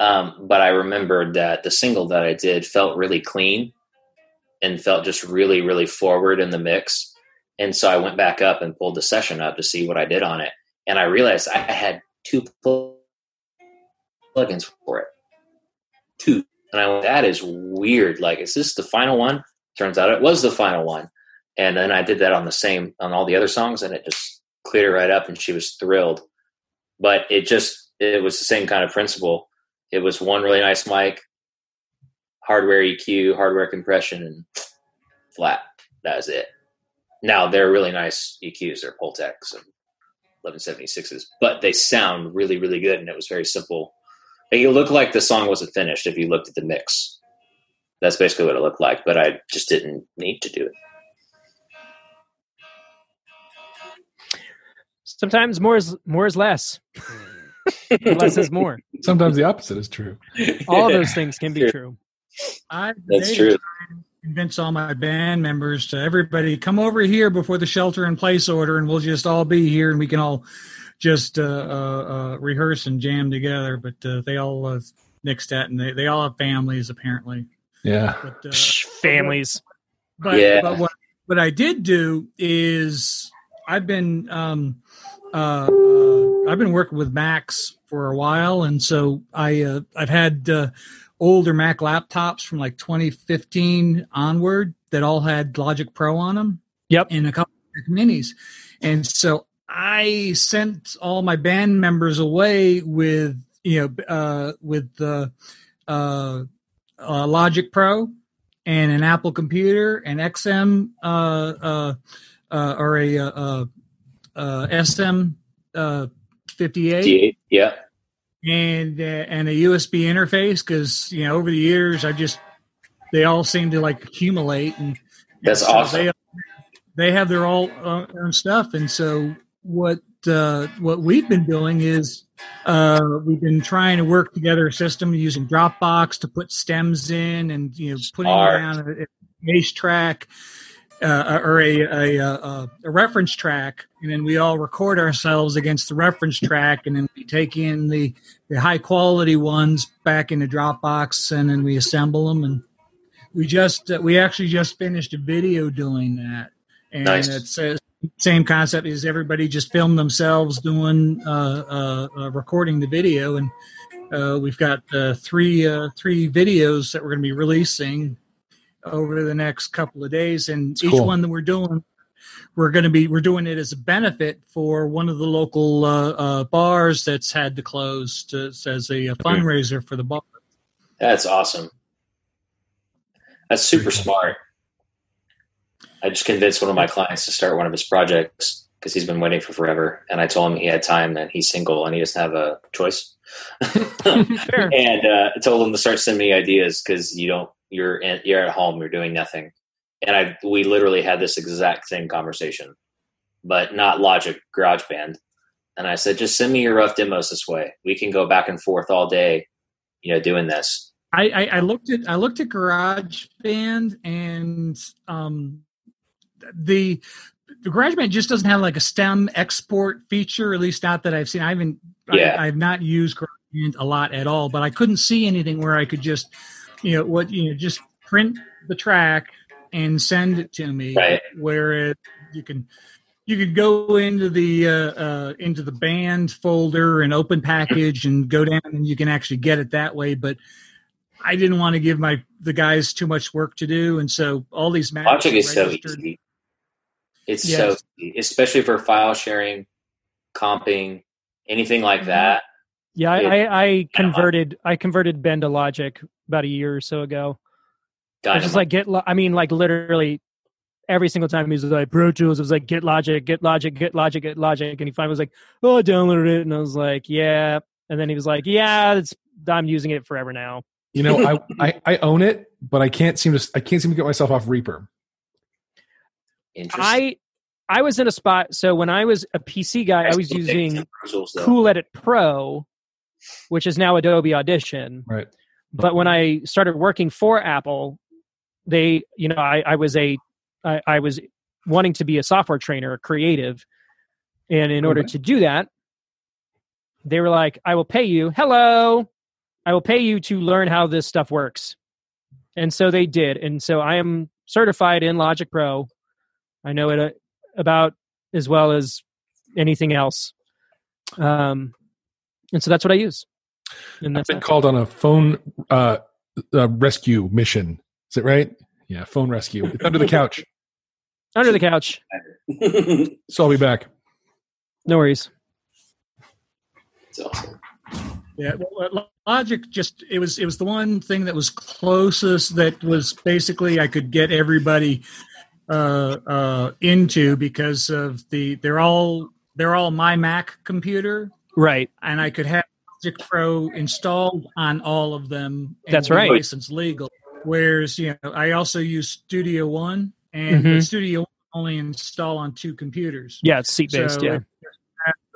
Um, but I remembered that the single that I did felt really clean and felt just really, really forward in the mix. And so I went back up and pulled the session up to see what I did on it. And I realized I had two plugins for it. Two. And I went, that is weird. Like, is this the final one? Turns out it was the final one. And then I did that on the same, on all the other songs, and it just cleared it right up, and she was thrilled. But it just, it was the same kind of principle it was one really nice mic, hardware EQ, hardware compression, and flat. That was it. Now they're really nice EQs. They're Pultecs and 1176s, but they sound really, really good. And it was very simple. It looked like the song wasn't finished if you looked at the mix. That's basically what it looked like, but I just didn't need to do it. Sometimes more is more is less. less is more. Sometimes the opposite is true. All of those things can be true. I That's true. Convince all my band members to everybody come over here before the shelter in place order, and we'll just all be here, and we can all just uh, uh, uh, rehearse and jam together. But uh, they all uh, nixed that, and they, they all have families apparently. Yeah, But, uh, Psh, families. but, Yeah. but what what I did do is I've been um, uh, uh, I've been working with Macs for a while, and so I uh, I've had uh, older Mac laptops from like 2015 onward that all had Logic Pro on them. Yep. and a couple of Mac Minis, and so I sent all my band members away with you know uh, with the uh, uh, Logic Pro and an Apple computer, an XM uh, uh, uh, or a uh, SM uh, 58, D8, yeah. and uh, and a USB interface because you know over the years I just they all seem to like accumulate and That's and so awesome. They, they have their all uh, own stuff, and so what uh, what we've been doing is uh, we've been trying to work together a system using Dropbox to put stems in and you know putting Smart. down a, a bass track uh, or a, a, a, a reference track, and then we all record ourselves against the reference track, and then we take in the, the high quality ones back into Dropbox, and then we assemble them. And we just uh, we actually just finished a video doing that, and Nice. it's uh, same concept as everybody just filmed themselves doing uh, uh, uh, recording the video, and uh, we've got uh, three uh, three videos that we're going to be releasing over the next couple of days, and That's each cool. one that we're doing, we're going to be we're doing it as a benefit for one of the local uh, uh, bars that's had to close to, as a, a fundraiser for the bar. That's awesome. That's super smart. I just convinced one of my clients to start one of his projects because he's been waiting for forever. And I told him he had time and he's single and he doesn't have a choice. [LAUGHS] And uh, I told him to start sending me ideas because you don't you're in, you're at home you're doing nothing. And I we literally had this exact same conversation, but not Logic GarageBand. And I said, just send me your rough demos this way. We can go back and forth all day, you know, doing this. I, I, I looked at I looked at GarageBand and um, the the GarageBand just doesn't have like a stem export feature, at least not that I've seen. I haven't Yeah. I, I've not used GarageBand a lot at all, but I couldn't see anything where I could just you know what you know just print the track and send it to me. Right. Where it, you can you could go into the uh, uh, into the band folder and open package and go down and you can actually get it that way. But I didn't want to give my the guys too much work to do, and so all these Macs Logic is so easy. It's Yes. so easy, especially for file sharing, comping, anything like that. Yeah, I, It- I, I converted I converted Ben to Logic about a year or so ago. I just like get. Lo- I mean, like literally every single time he was like Pro Tools, it was like get Logic, get Logic, get Logic, get Logic, and he finally was like, oh, I downloaded it, and I was like, yeah, and then he was like, yeah, it's I'm using it forever now. You know, I, [LAUGHS] I I own it, but I can't seem to I can't seem to get myself off Reaper. Interesting. I I was in a spot. So when I was a PC guy, I was using Tools. Cool Edit Pro, which is now Adobe Audition. Right. But when I started working for Apple, they, you know, I, I was a, I, I was wanting to be a software trainer, a creative, and in order Okay. to do that, they were like, "I will pay you. Hello, I will pay you to learn how this stuff works." And so they did, and so I am certified in Logic Pro. I know it uh, about as well as anything else. Um, and so that's what I use. And I've been that. called on a phone uh, uh rescue mission. Is it right? Yeah, phone rescue. It's under the [LAUGHS] couch. under the couch. [LAUGHS] So I'll be back. No worries. it's awesome. Yeah, well, Logic just it was it was the one thing that was closest that was basically I could get everybody uh, uh, into because of the they're all they're all my Mac computer Right. and I could have Logic Pro installed on all of them. and That's right. License legal. Whereas you know I also use Studio One and Mhm. Studio One only install on two computers. Yeah, it's seat based. So yeah.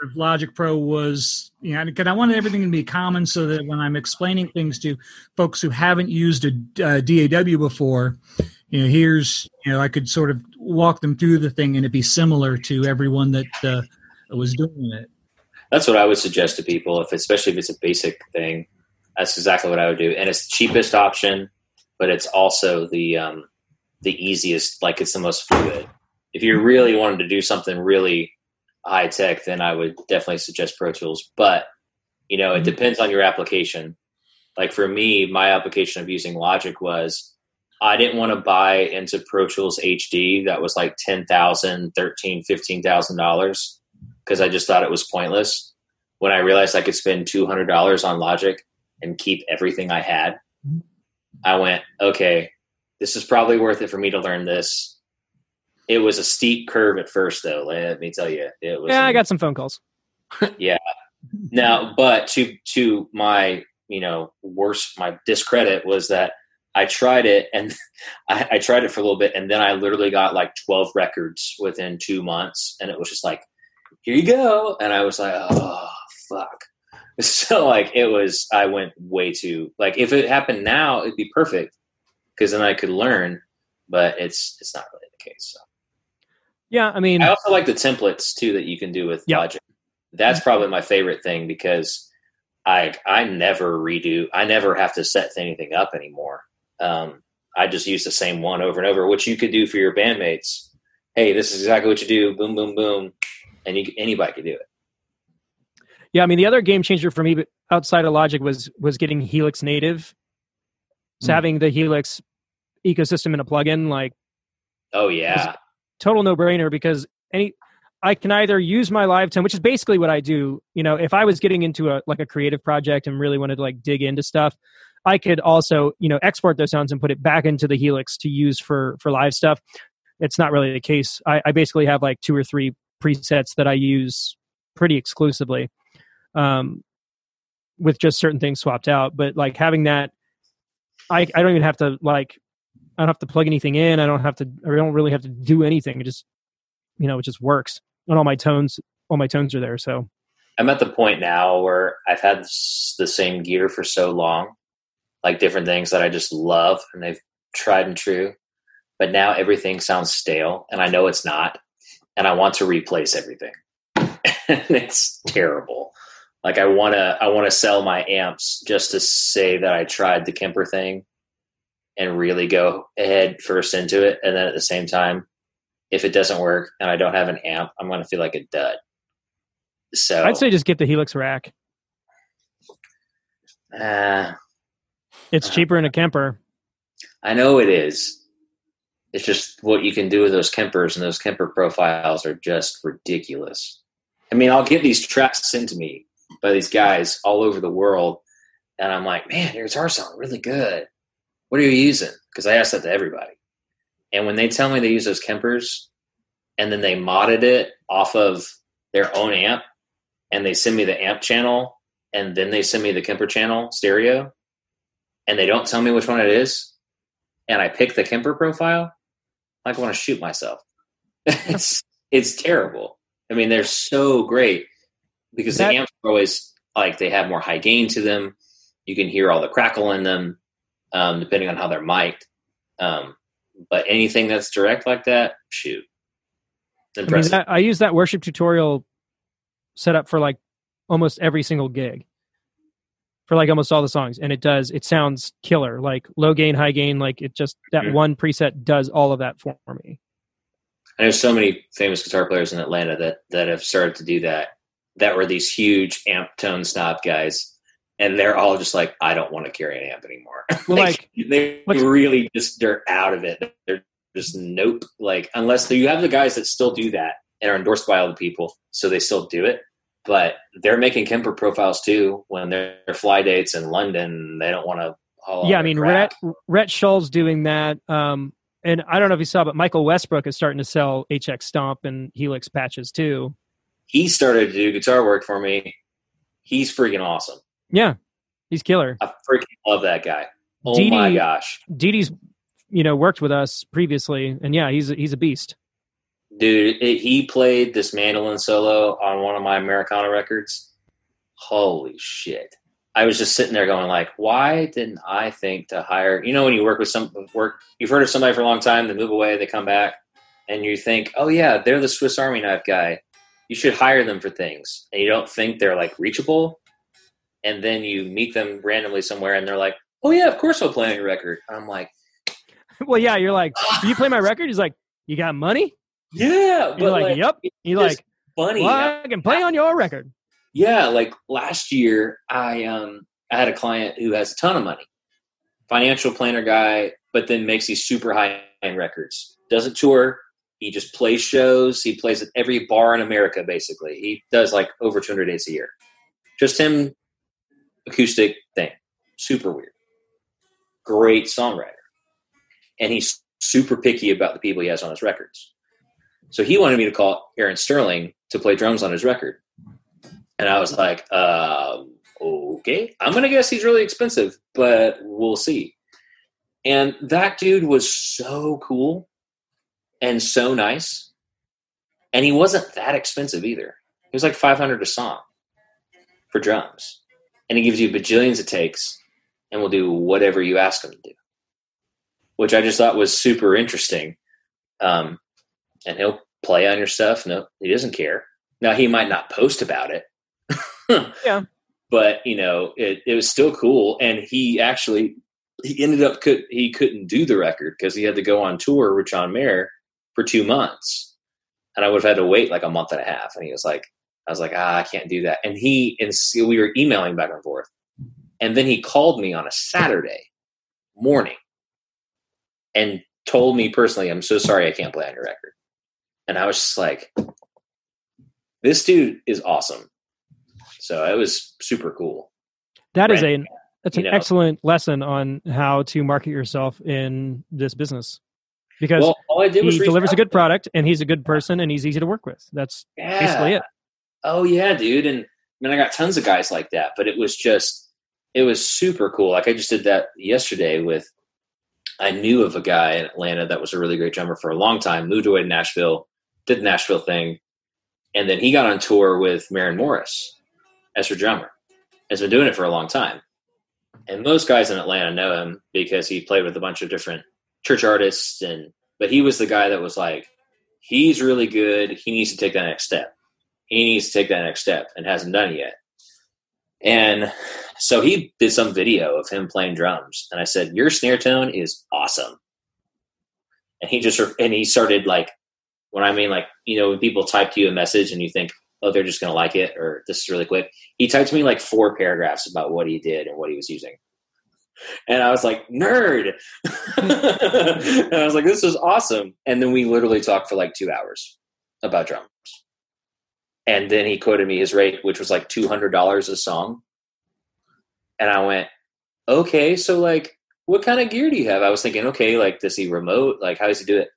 if Logic Pro was, you know, because I wanted everything to be common so that when I'm explaining things to folks who haven't used a uh, DAW before, you know, here's, you know, I could sort of walk them through the thing and it'd be similar to everyone that uh, was doing it. That's what I would suggest to people, if especially if it's a basic thing. That's exactly what I would do, and it's the cheapest option, but it's also the um, the easiest. Like it's the most fluid. If you really wanted to do something really high tech, then I would definitely suggest Pro Tools. But you know, it depends on your application. Like for me, my application of using Logic was I didn't want to buy into Pro Tools HD that was like ten thousand, thirteen, fifteen thousand dollars because I just thought it was pointless. When I realized I could spend two hundred dollars on Logic and keep everything I had, mm-hmm. I went, okay, this is probably worth it for me to learn this. It was a steep curve at first, though. Let me tell you, it was. Yeah, I got some phone calls. [LAUGHS] Yeah. Now, but to to my you know worst, my discredit was that I tried it and [LAUGHS] I, I tried it for a little bit, and then I literally got like twelve records within two months, and it was just like, here you go, and I was like, oh fuck. [LAUGHS] So like it was, I went way too like if it happened now, it'd be perfect because then I could learn, but it's it's not really the case. So. Yeah, I mean, I also like the templates too that you can do with Yep. Logic. That's probably my favorite thing because I I never redo. I never have to set anything up anymore. Um, I just use the same one over and over, which you could do for your bandmates. Hey, this is exactly what you do. Boom, boom, boom, and you anybody could do it. yeah, I mean, the other game changer for me, outside of Logic, was was getting Helix native. So Hmm. having the Helix ecosystem in a plugin, like Oh yeah, total no brainer because any I can either use my live tone, which is basically what I do. You know, if I was getting into a like a creative project and really wanted to like dig into stuff, I could also you know export those sounds and put it back into the Helix to use for for live stuff. It's not really the case. I, I basically have like two or three presets that I use pretty exclusively, um, with just certain things swapped out. But like having that, I I don't even have to like I don't have to plug anything in. I don't have to. I don't really have to do anything. It just, you know, it just works. And all my tones, all my tones are there. So I'm at the point now where I've had the same gear for so long, like different things that I just love and they've tried and true. But now everything sounds stale and I know it's not. And I want to replace everything. [LAUGHS] and it's terrible. Like I want to, I want to sell my amps just to say that I tried the Kemper thing and really go head first into it. And then at the same time, if it doesn't work and I don't have an amp, I'm going to feel like a dud. So I'd say just get the Helix rack. Uh, It's Uh-huh. cheaper in a Kemper. I know it is. It's just what you can do with those Kempers, and those Kemper profiles are just ridiculous. I mean, I'll get these tracks sent to me by these guys all over the world, and I'm like, man, your guitar sound really good. What are you using? Because I ask that to everybody. And when they tell me they use those Kempers, and then they modded it off of their own amp, and they send me the amp channel, and then they send me the Kemper channel stereo, and they don't tell me which one it is, and I pick the Kemper profile, I want to shoot myself. [LAUGHS] it's it's terrible. I mean, they're so great because that, the amps are always like they have more high gain to them. You can hear all the crackle in them, um, depending on how they're mic'd. Um, but anything that's direct like that, shoot. Impressive. I, mean, that, I use that worship tutorial setup for like almost every single gig for like almost all the songs and it does it sounds killer like low gain high gain like it just that mm-hmm. one preset does all of that for me I know so many famous guitar players in Atlanta that that have started to do that. That were these huge amp tone snob guys, and they're all just like, I don't want to carry an amp anymore. [LAUGHS] Well, like, like they really just they're out of it. They're just nope. Like unless you have the guys that still do that and are endorsed by all the people, so they still do it. But they're making Kemper profiles too when they're fly dates in London. They don't want to. Yeah, I mean, Rhett, Rhett Shull's doing that. Um, and I don't know if you saw, but Michael Westbrook is starting to sell HX Stomp and Helix patches too. He started to do guitar work for me. He's freaking awesome. Yeah, he's killer. I freaking love that guy. Oh Dee my gosh, Didi's you know worked with us previously, and yeah, he's he's a beast. Dude, it, he played this mandolin solo on one of my Americana records. Holy shit! I was just sitting there going like, why didn't I think to hire? You know, when you work with some work, you've heard of somebody for a long time, they move away, they come back, and you think, oh yeah, they're the Swiss Army knife guy. You should hire them for things, and you don't think they're like reachable. And then you meet them randomly somewhere, and they're like, oh yeah, of course I'll play on your record. I'm like, [LAUGHS] well, yeah, you're like, do you play my record? He's like, you got money? Yeah, but you're like, like yep. You're like, funny. Well, I can play on your record. Yeah, like last year, I um I had a client who has a ton of money, financial planner guy, but then makes these super high end records. Doesn't tour. He just plays shows. He plays at every bar in America. Basically, he does like over 200 days a year. Just him, acoustic thing. Super weird. Great songwriter, and he's super picky about the people he has on his records. So he wanted me to call Aaron Sterling to play drums on his record. And I was like, uh, okay, I'm going to guess he's really expensive, but we'll see. And that dude was so cool and so nice. And he wasn't that expensive either. He was like 500 a song for drums. And he gives you bajillions of takes and will do whatever you ask him to do, which I just thought was super interesting. Um, and he'll play on your stuff. No, he doesn't care. Now, he might not post about it, [LAUGHS] yeah. But you know, it, it was still cool, and he actually he ended up could he couldn't do the record because he had to go on tour with John Mayer for two months, and I would have had to wait like a month and a half. And he was like, I was like, ah, I can't do that. And he and we were emailing back and forth, and then he called me on a Saturday morning and told me personally, I'm so sorry I can't play on your record. And I was just like, this dude is awesome. So it was super cool. That is a that's an know. excellent lesson on how to market yourself in this business. Because well, all I did he delivers a good product and he's a good person and he's easy to work with. That's yeah. basically it. Oh yeah, dude. And I mean I got tons of guys like that, but it was just it was super cool. Like I just did that yesterday with I knew of a guy in Atlanta that was a really great drummer for a long time, moved away to Nashville, did the Nashville thing, and then he got on tour with Maren Morris as her drummer. Has been doing it for a long time. And most guys in Atlanta know him because he played with a bunch of different church artists and but he was the guy that was like, he's really good. He needs to take that next step. He needs to take that next step and hasn't done it yet. And so he did some video of him playing drums. And I said, Your snare tone is awesome. And he just, and he started like, when I mean like, you know, when people type to you a message and you think, oh, they're just going to like it, or this is really quick. He typed me like four paragraphs about what he did and what he was using. And I was like, nerd. [LAUGHS] and I was like, this is awesome. And then we literally talked for like two hours about drums. And then he quoted me his rate, which was like two hundred dollars a song. And I went, okay, so like, what kind of gear do you have? I was thinking, okay, like, does he remote? Like, how does he do it?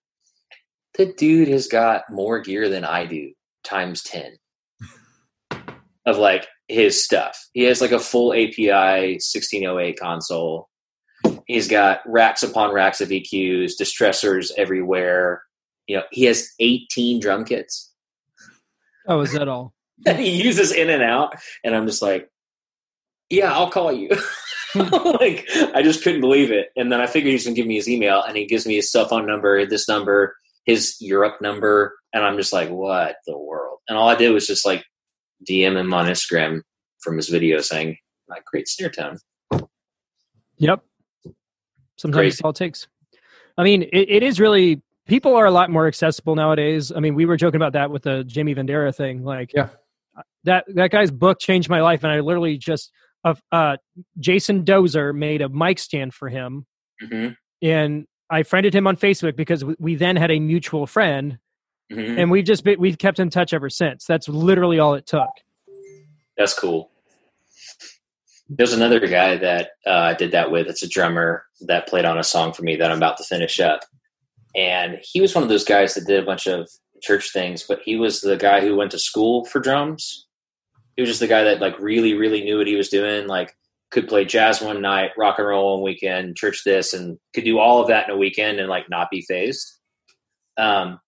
The dude has got more gear than I do, times ten, [LAUGHS] of like his stuff. He has like a full API 1608 console. He's got racks upon racks of EQs, distressors everywhere. You know, he has 18 drum kits Oh, is that all? [LAUGHS] that he uses in and out. And I'm just like, yeah, I'll call you. [LAUGHS] like, I just couldn't believe it. And then I figured he's going to give me his email, and he gives me his cell phone number, this number, his Europe number. And I'm just like, what the world? And all I did was just like DM him on Instagram from his video saying, like, great snare tone. Yep. Sometimes Crazy. it's all it takes. I mean, it, it is really people are a lot more accessible nowadays. I mean, we were joking about that with the Jamie Vendera thing. Like, Yeah. that that guy's book changed my life, and I literally just uh, uh Jason Dozer made a mic stand for him, hmm and I friended him on Facebook because we- then had a mutual friend, hmm and we've just been, we've kept in touch ever since. That's literally all it took. That's cool. There's another guy that uh, I did that with. It's a drummer that played on a song for me that I'm about to finish up. And he was one of those guys that did a bunch of church things, but he was the guy who went to school for drums. He was just the guy that like really, really knew what he was doing. Like could play jazz one night, rock and roll one weekend, church this, and could do all of that in a weekend and like not be phased. Um,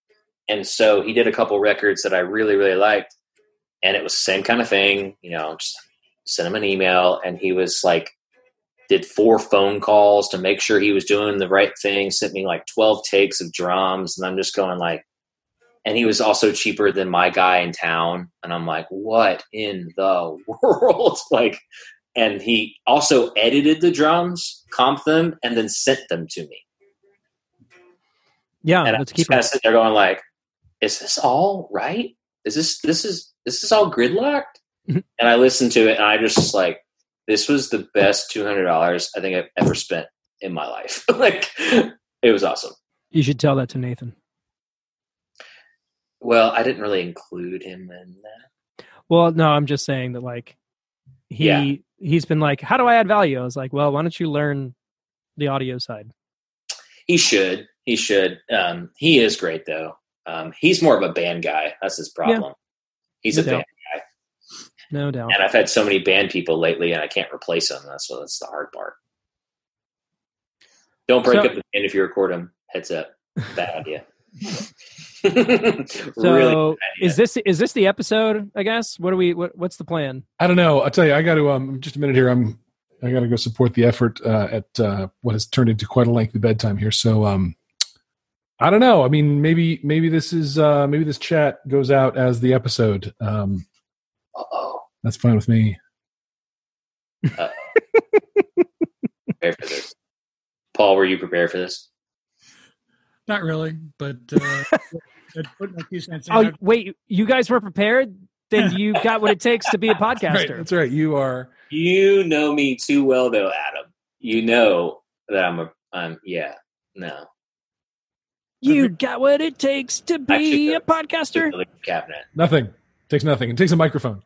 and so he did a couple records that I really, really liked and it was the same kind of thing you know just sent him an email and he was like did four phone calls to make sure he was doing the right thing sent me like 12 takes of drums and i'm just going like and he was also cheaper than my guy in town and i'm like what in the [LAUGHS] world like and he also edited the drums comped them and then sent them to me Yeah, and let's just keep kind it. of sitting there going like, is this all right? Is this this is this is all gridlocked? Mhm. and I listened to it and I just like, this was the best two hundred dollars I think I've ever spent in my life. [LAUGHS] like, it was awesome. You should tell that to Nathan. Well, I didn't really include him in that. Well, no, I'm just saying that like he Yeah. He's been like, how do I add value? I was like, well, why don't you learn the audio side? He should. He should. Um, he is great though. Um, he's more of a band guy. That's his problem. He's No a doubt. band, guy. No doubt. and I've had so many band people lately, and I can't replace them. That's what that's the hard part. Don't break So- up the band if you record them. Heads up. Bad idea. [LAUGHS] So really, is this is this the episode? I guess. What are we? What, what's the plan? I don't know. I'll tell you. I got to um just a minute here. I'm I got to go support the effort uh, at uh, what has turned into quite a lengthy bedtime here. So um I don't know. I mean, maybe maybe this is uh maybe this chat goes out as the episode. Um Uh-oh. that's fine with me. [LAUGHS] Prepare for this. Paul, were you prepared for this? Not really, but uh, [LAUGHS] I'd put my two cents in. Oh wait, you guys were prepared. Then [LAUGHS] you got what it takes to be a Right, podcaster. that's right. You are You know me too well, though, Adam. You know that I'm a. I'm yeah. No. You got what it takes to be a podcaster. Cabinet. nothing. takes nothing. It takes a microphone.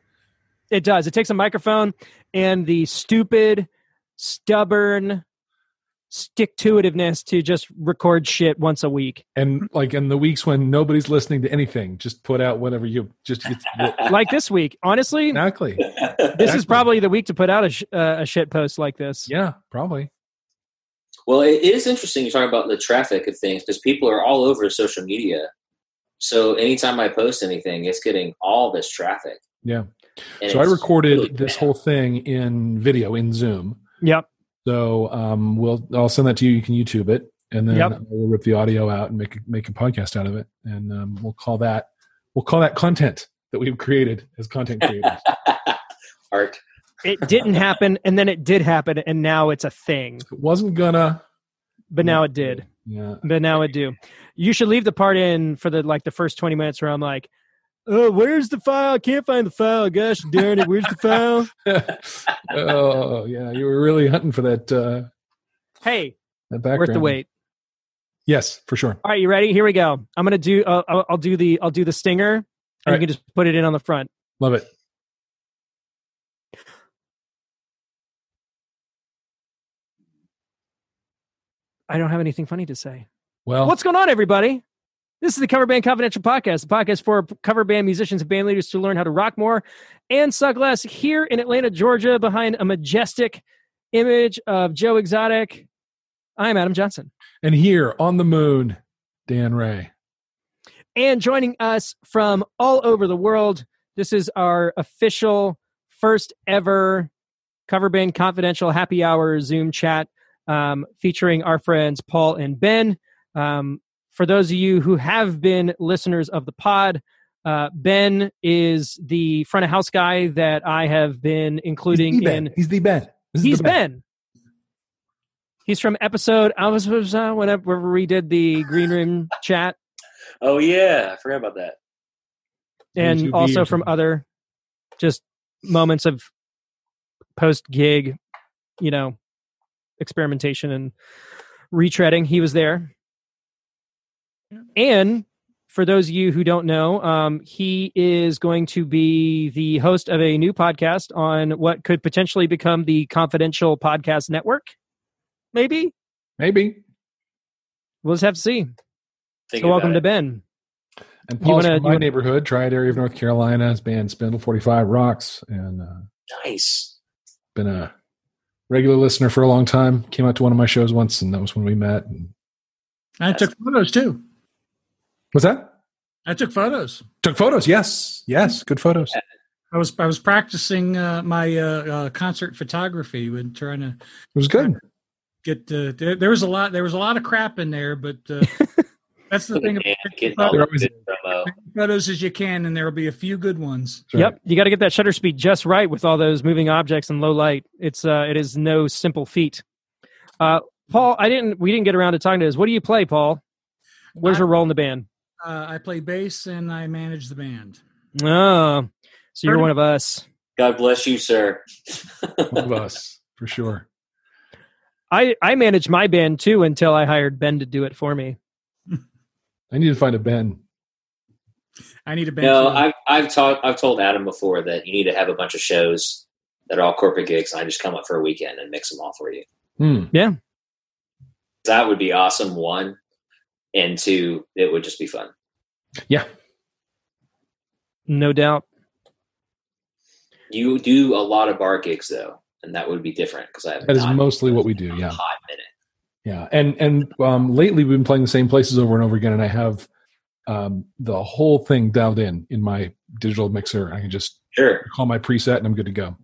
It does. It takes a microphone and the stupid, stubborn stick to itiveness to just record shit once a week. And like in the weeks when nobody's listening to anything, just put out whatever you just it's [LAUGHS] Like this week. Honestly, exactly. this is probably the week to put out a, sh- uh, a shit post like this. Yeah, probably. Well, it is interesting you talk about the traffic of things because people are all over social media. So anytime I post anything, it's getting all this traffic. Yeah. And so I recorded really this whole thing in video in Zoom. Yep. So um, we'll I'll send that to you. You can YouTube it, and then Yep. we'll rip the audio out and make a, make a podcast out of it, and um, we'll call that we'll call that content that we've created as content creators. [LAUGHS] art. It didn't happen, and then it did happen, and now it's a thing. it wasn't gonna, But now it did. Yeah. But now it do. You should leave the part in for the like the first twenty minutes where I'm like, "Oh, where's the file? I can't find the file. Gosh darn it, where's the file?" [LAUGHS] oh yeah, you were really hunting for that uh, Hey, that background. worth the wait. Yes, for sure. All right, you ready? Here we go. I'm gonna do. Uh, I'll, I'll do the. I'll do the stinger, And All you can just put it in on the front. Love it. I don't have anything funny to say. Well, What's going on, everybody? This is the Cover Band Confidential Podcast, the podcast for cover band musicians and band leaders to learn how to rock more and suck less here in Atlanta, Georgia, behind a majestic image of Joe Exotic. I'm Adam Johnson. and here on the moon, Dan Ray. And joining us from all over the world, this is our official first ever Cover Band Confidential Happy Hour Zoom chat um, featuring our friends Paul and Ben. Um, for those of you who have been listeners of the pod, uh, Ben is the front of house guy that I have been including He's Ben. in. He's the Ben. This He's the Ben. He's from episode. I was, was uh, whenever we did the green room chat, Oh yeah, I forgot about that. and 22B also from other just moments of post gig, you know, experimentation and retreading. He was there. And for those of you who don't know, um, he is going to be the host of a new podcast on what could potentially become the Confidential Podcast Network. Maybe Maybe. we'll just have to see. Think so, welcome about to. Ben. And You Paul's wanna- from you my wanna- neighborhood, Triad area of North Carolina. His band Spindle 45 Rocks. And uh, Nice. been a regular listener for a long time. Came out to one of my shows once, and that was when we met. And I took photos too. What's that? I took photos. Took photos. Yes. Yes. Good photos. I was I was practicing uh, my uh, uh, concert photography and trying to It was good. get. Uh, there, there was a lot. There was a lot of crap in there, but uh, [LAUGHS] that's the thing. About And all They're the always- good promo. photos as you can, and there will be a few good ones. Right. Yep, you got to get that shutter speed just right with all those moving objects and low light. It's uh, it is no simple feat. Uh, Paul, I didn't. We didn't get around to talking to this. What do you play, Paul? Where's your role in the band? Uh, I play bass and I manage the band. Oh, so you're one of us. God bless you, sir. One of [LAUGHS] us, for sure. I I managed my band too until I hired Ben to do it for me. I need to find a Ben. I need a band. no. I've I've talked I've told Adam before that you need to have a bunch of shows that are all corporate gigs, and I just come up for a weekend and mix them all for you. Hmm. That would be awesome. One, and two, it would just be fun. Yeah. No doubt. You do a lot of bar gigs though, and that would be different because I have That is mostly what we do. Yeah. hot minute. Yeah, and and um, lately we've been playing the same places over and over again, and I have um, the whole thing dialed in in my digital mixer. I can just Sure, call my preset, and I'm good to go.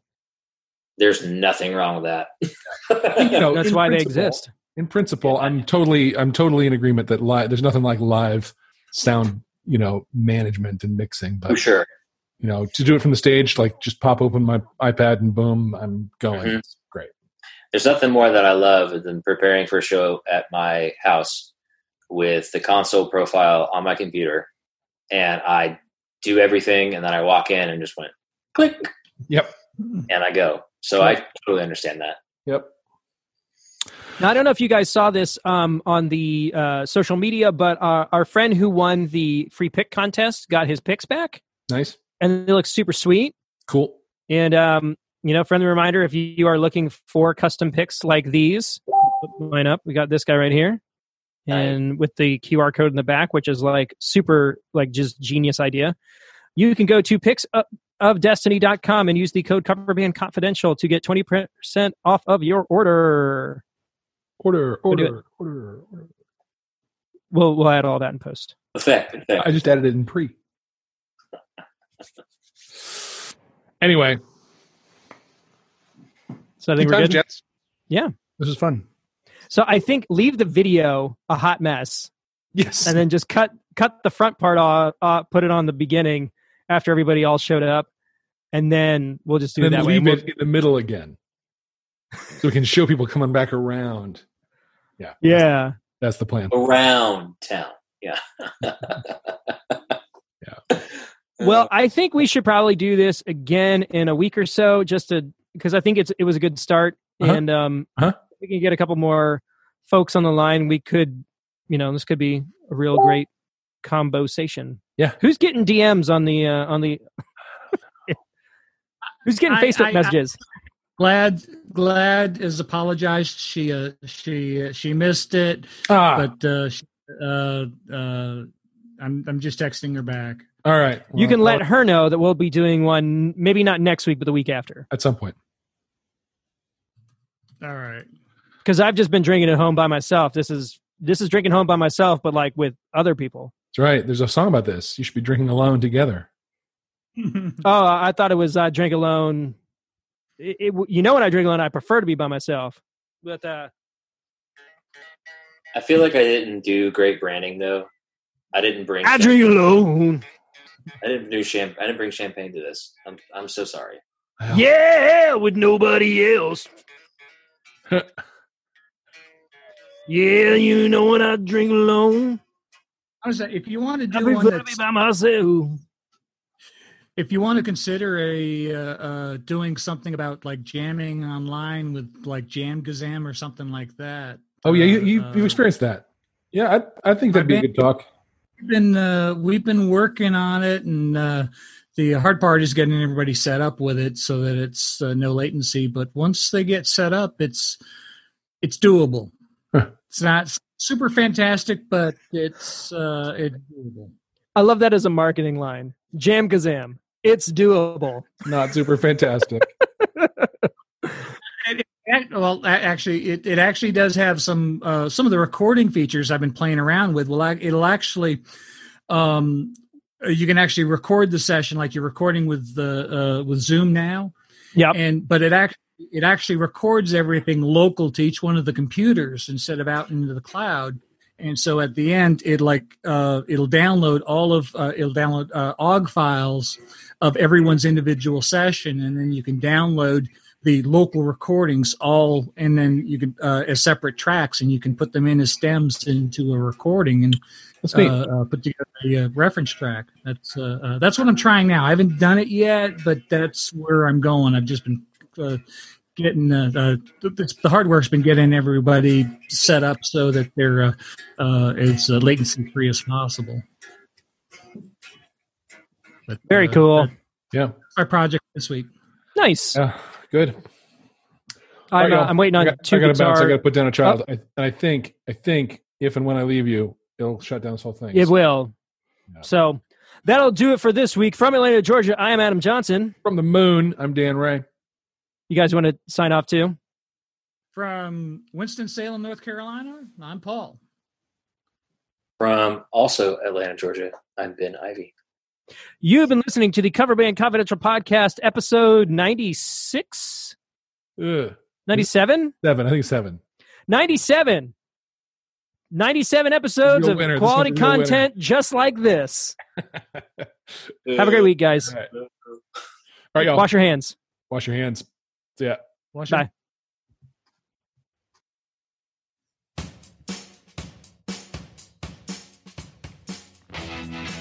there's nothing wrong with that. You know, That's in why they exist. In principle, I'm totally I'm totally in agreement that live. There's nothing like live sound, you know, management and mixing. For But sure. you know, to do it from the stage, like just pop open my iPad and boom, I'm going. Mhm. It's great. There's nothing more that I love than preparing for a show at my house with the console profile on my computer, and I do everything, and then I walk in and just went click, Yep. and I go. So I totally understand that. Yep. Now, I don't know if you guys saw this um, on the uh, social media, but uh, our friend who won the free pick contest got his picks back, Nice. and they look super sweet. Cool. And um, you know, friendly reminder: if you are looking for custom picks like these, put mine up. We got this guy right here, and with the QR code in the back, which is like super, like just genius idea. You can go to picks of, of destiny.com and use the code coverband confidential to get 20% off of your order. Order. We'll Order. Order. Order. We'll we'll add all that in post. Effect, effect. I just added it in pre. Anyway, So I think good we're times, good. gents. Yeah. This is fun. So I think leave the video a hot mess, Yes. and then just cut cut the front part off, uh, put it on the beginning after everybody all showed up, and then we'll just do and it then that way. leave We'll- it in the middle again, so we can show people coming back around. Yeah, yeah. that's the plan. Around town. Yeah. Yeah. Well, I think we should probably do this again in a week or so, just to because I think it's it was a good start, Uh-huh. and um, Uh-huh. if we can get a couple more folks on the line. We could, you know, this could be a real great combo conversation. Yeah. Who's getting DMs on the uh, on the? [LAUGHS] Who's getting I- Facebook I- I- messages? Glad Glad has apologized. She uh, she uh, she missed it, Ah, but uh, she, uh, uh, I'm I'm just texting her back. all right. you can let well, her know that we'll be doing one, maybe not next week, but the week after. at some point. All right. Because I've just been drinking at home by myself. This is this is drinking home by myself, but like with other people. That's right. There's a song about this. You should be drinking alone together. [LAUGHS] Oh, I thought it was I drink alone. It, it, you know, when I drink alone, I prefer to be by myself. But uh, I feel like I didn't do great branding though. I didn't bring. I drink alone. I didn't do champ. I didn't bring champagne to this. I'm. I'm so sorry. Yeah, with nobody else. [LAUGHS] yeah, you know when I drink alone, I was like, if you want to I do one prefer to be that's, by myself. If you want to consider a uh, uh, doing something about like jamming online with like JamKazam or something like that. Oh yeah, you, uh, you uh, you've experienced that. Yeah, I I think that'd be a I've good talk. We've been uh, we've been working on it, and uh, the hard part is getting everybody set up with it so that it's uh, no latency. But once they get set up, it's it's doable. Huh. It's not super fantastic, but it's uh, it's doable. I love that as a marketing line. JamKazam. It's doable. Not super fantastic. [LAUGHS] Well, actually, it, it actually does have some uh, some of the recording features I've been playing around with. Will ac- it'll actually um, you can actually record the session like you're recording with the uh, with Zoom now. Yep. and but it actually it actually records everything local to each one of the computers instead of out into the cloud and so at the end it like uh, it'll download all of uh, it'll download uh, Ogg files of everyone's individual session and then you can download the local recordings all and then you can uh, as separate tracks and you can put them in as stems into a recording and That's uh, uh, put together a uh, reference track. That's uh, uh, that's what I'm trying now. I haven't done it yet, but that's where I'm going. I've just been uh, getting uh, the, the hardware's been getting everybody set up so that they're uh, uh, as uh, latency free as possible. But, Very uh, cool. That's yeah. my project this week. Nice. Yeah. Good. I'm, All uh. I'm waiting I on got, two I got to guitar. bounce. I got to put down a child. I, and I think, I think if and when I leave you, it'll shut down this whole thing. It will. Yeah. So that'll do it for this week. From Atlanta, Georgia, I am Adam Johnson. From the moon, I'm Dan Ray. You guys want to sign off too? From Winston Salem, North Carolina, I'm Paul. From also Atlanta, Georgia. I'm Ben Ivy. You have been listening to the Cover Band Confidential Podcast, episode 96, Ugh. 97, Seven. I think seven. 97. 97 episodes of winner. Quality one's a real winner. content just like this. [LAUGHS] Have a great week, guys. All right. All right, y'all. Wash your hands. Wash your hands. Yeah. ya. Wash Bye.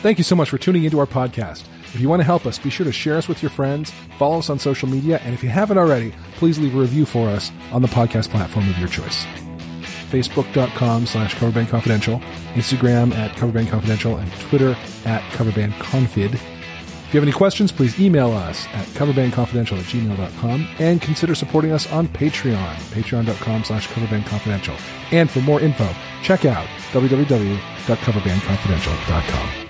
Thank you so much for tuning into our podcast. If you want to help us, be sure to share us with your friends, follow us on social media, and if you haven't already, please leave a review for us on the podcast platform of your choice. Facebook.com slash Coverband Confidential, Instagram at Coverband Confidential, and Twitter at coverbandconfid. If you have any questions, please email us at coverbandconfidential at gmail.com and consider supporting us on Patreon, patreon.com slash coverbandconfidential. And for more info, check out www.coverbandconfidential.com.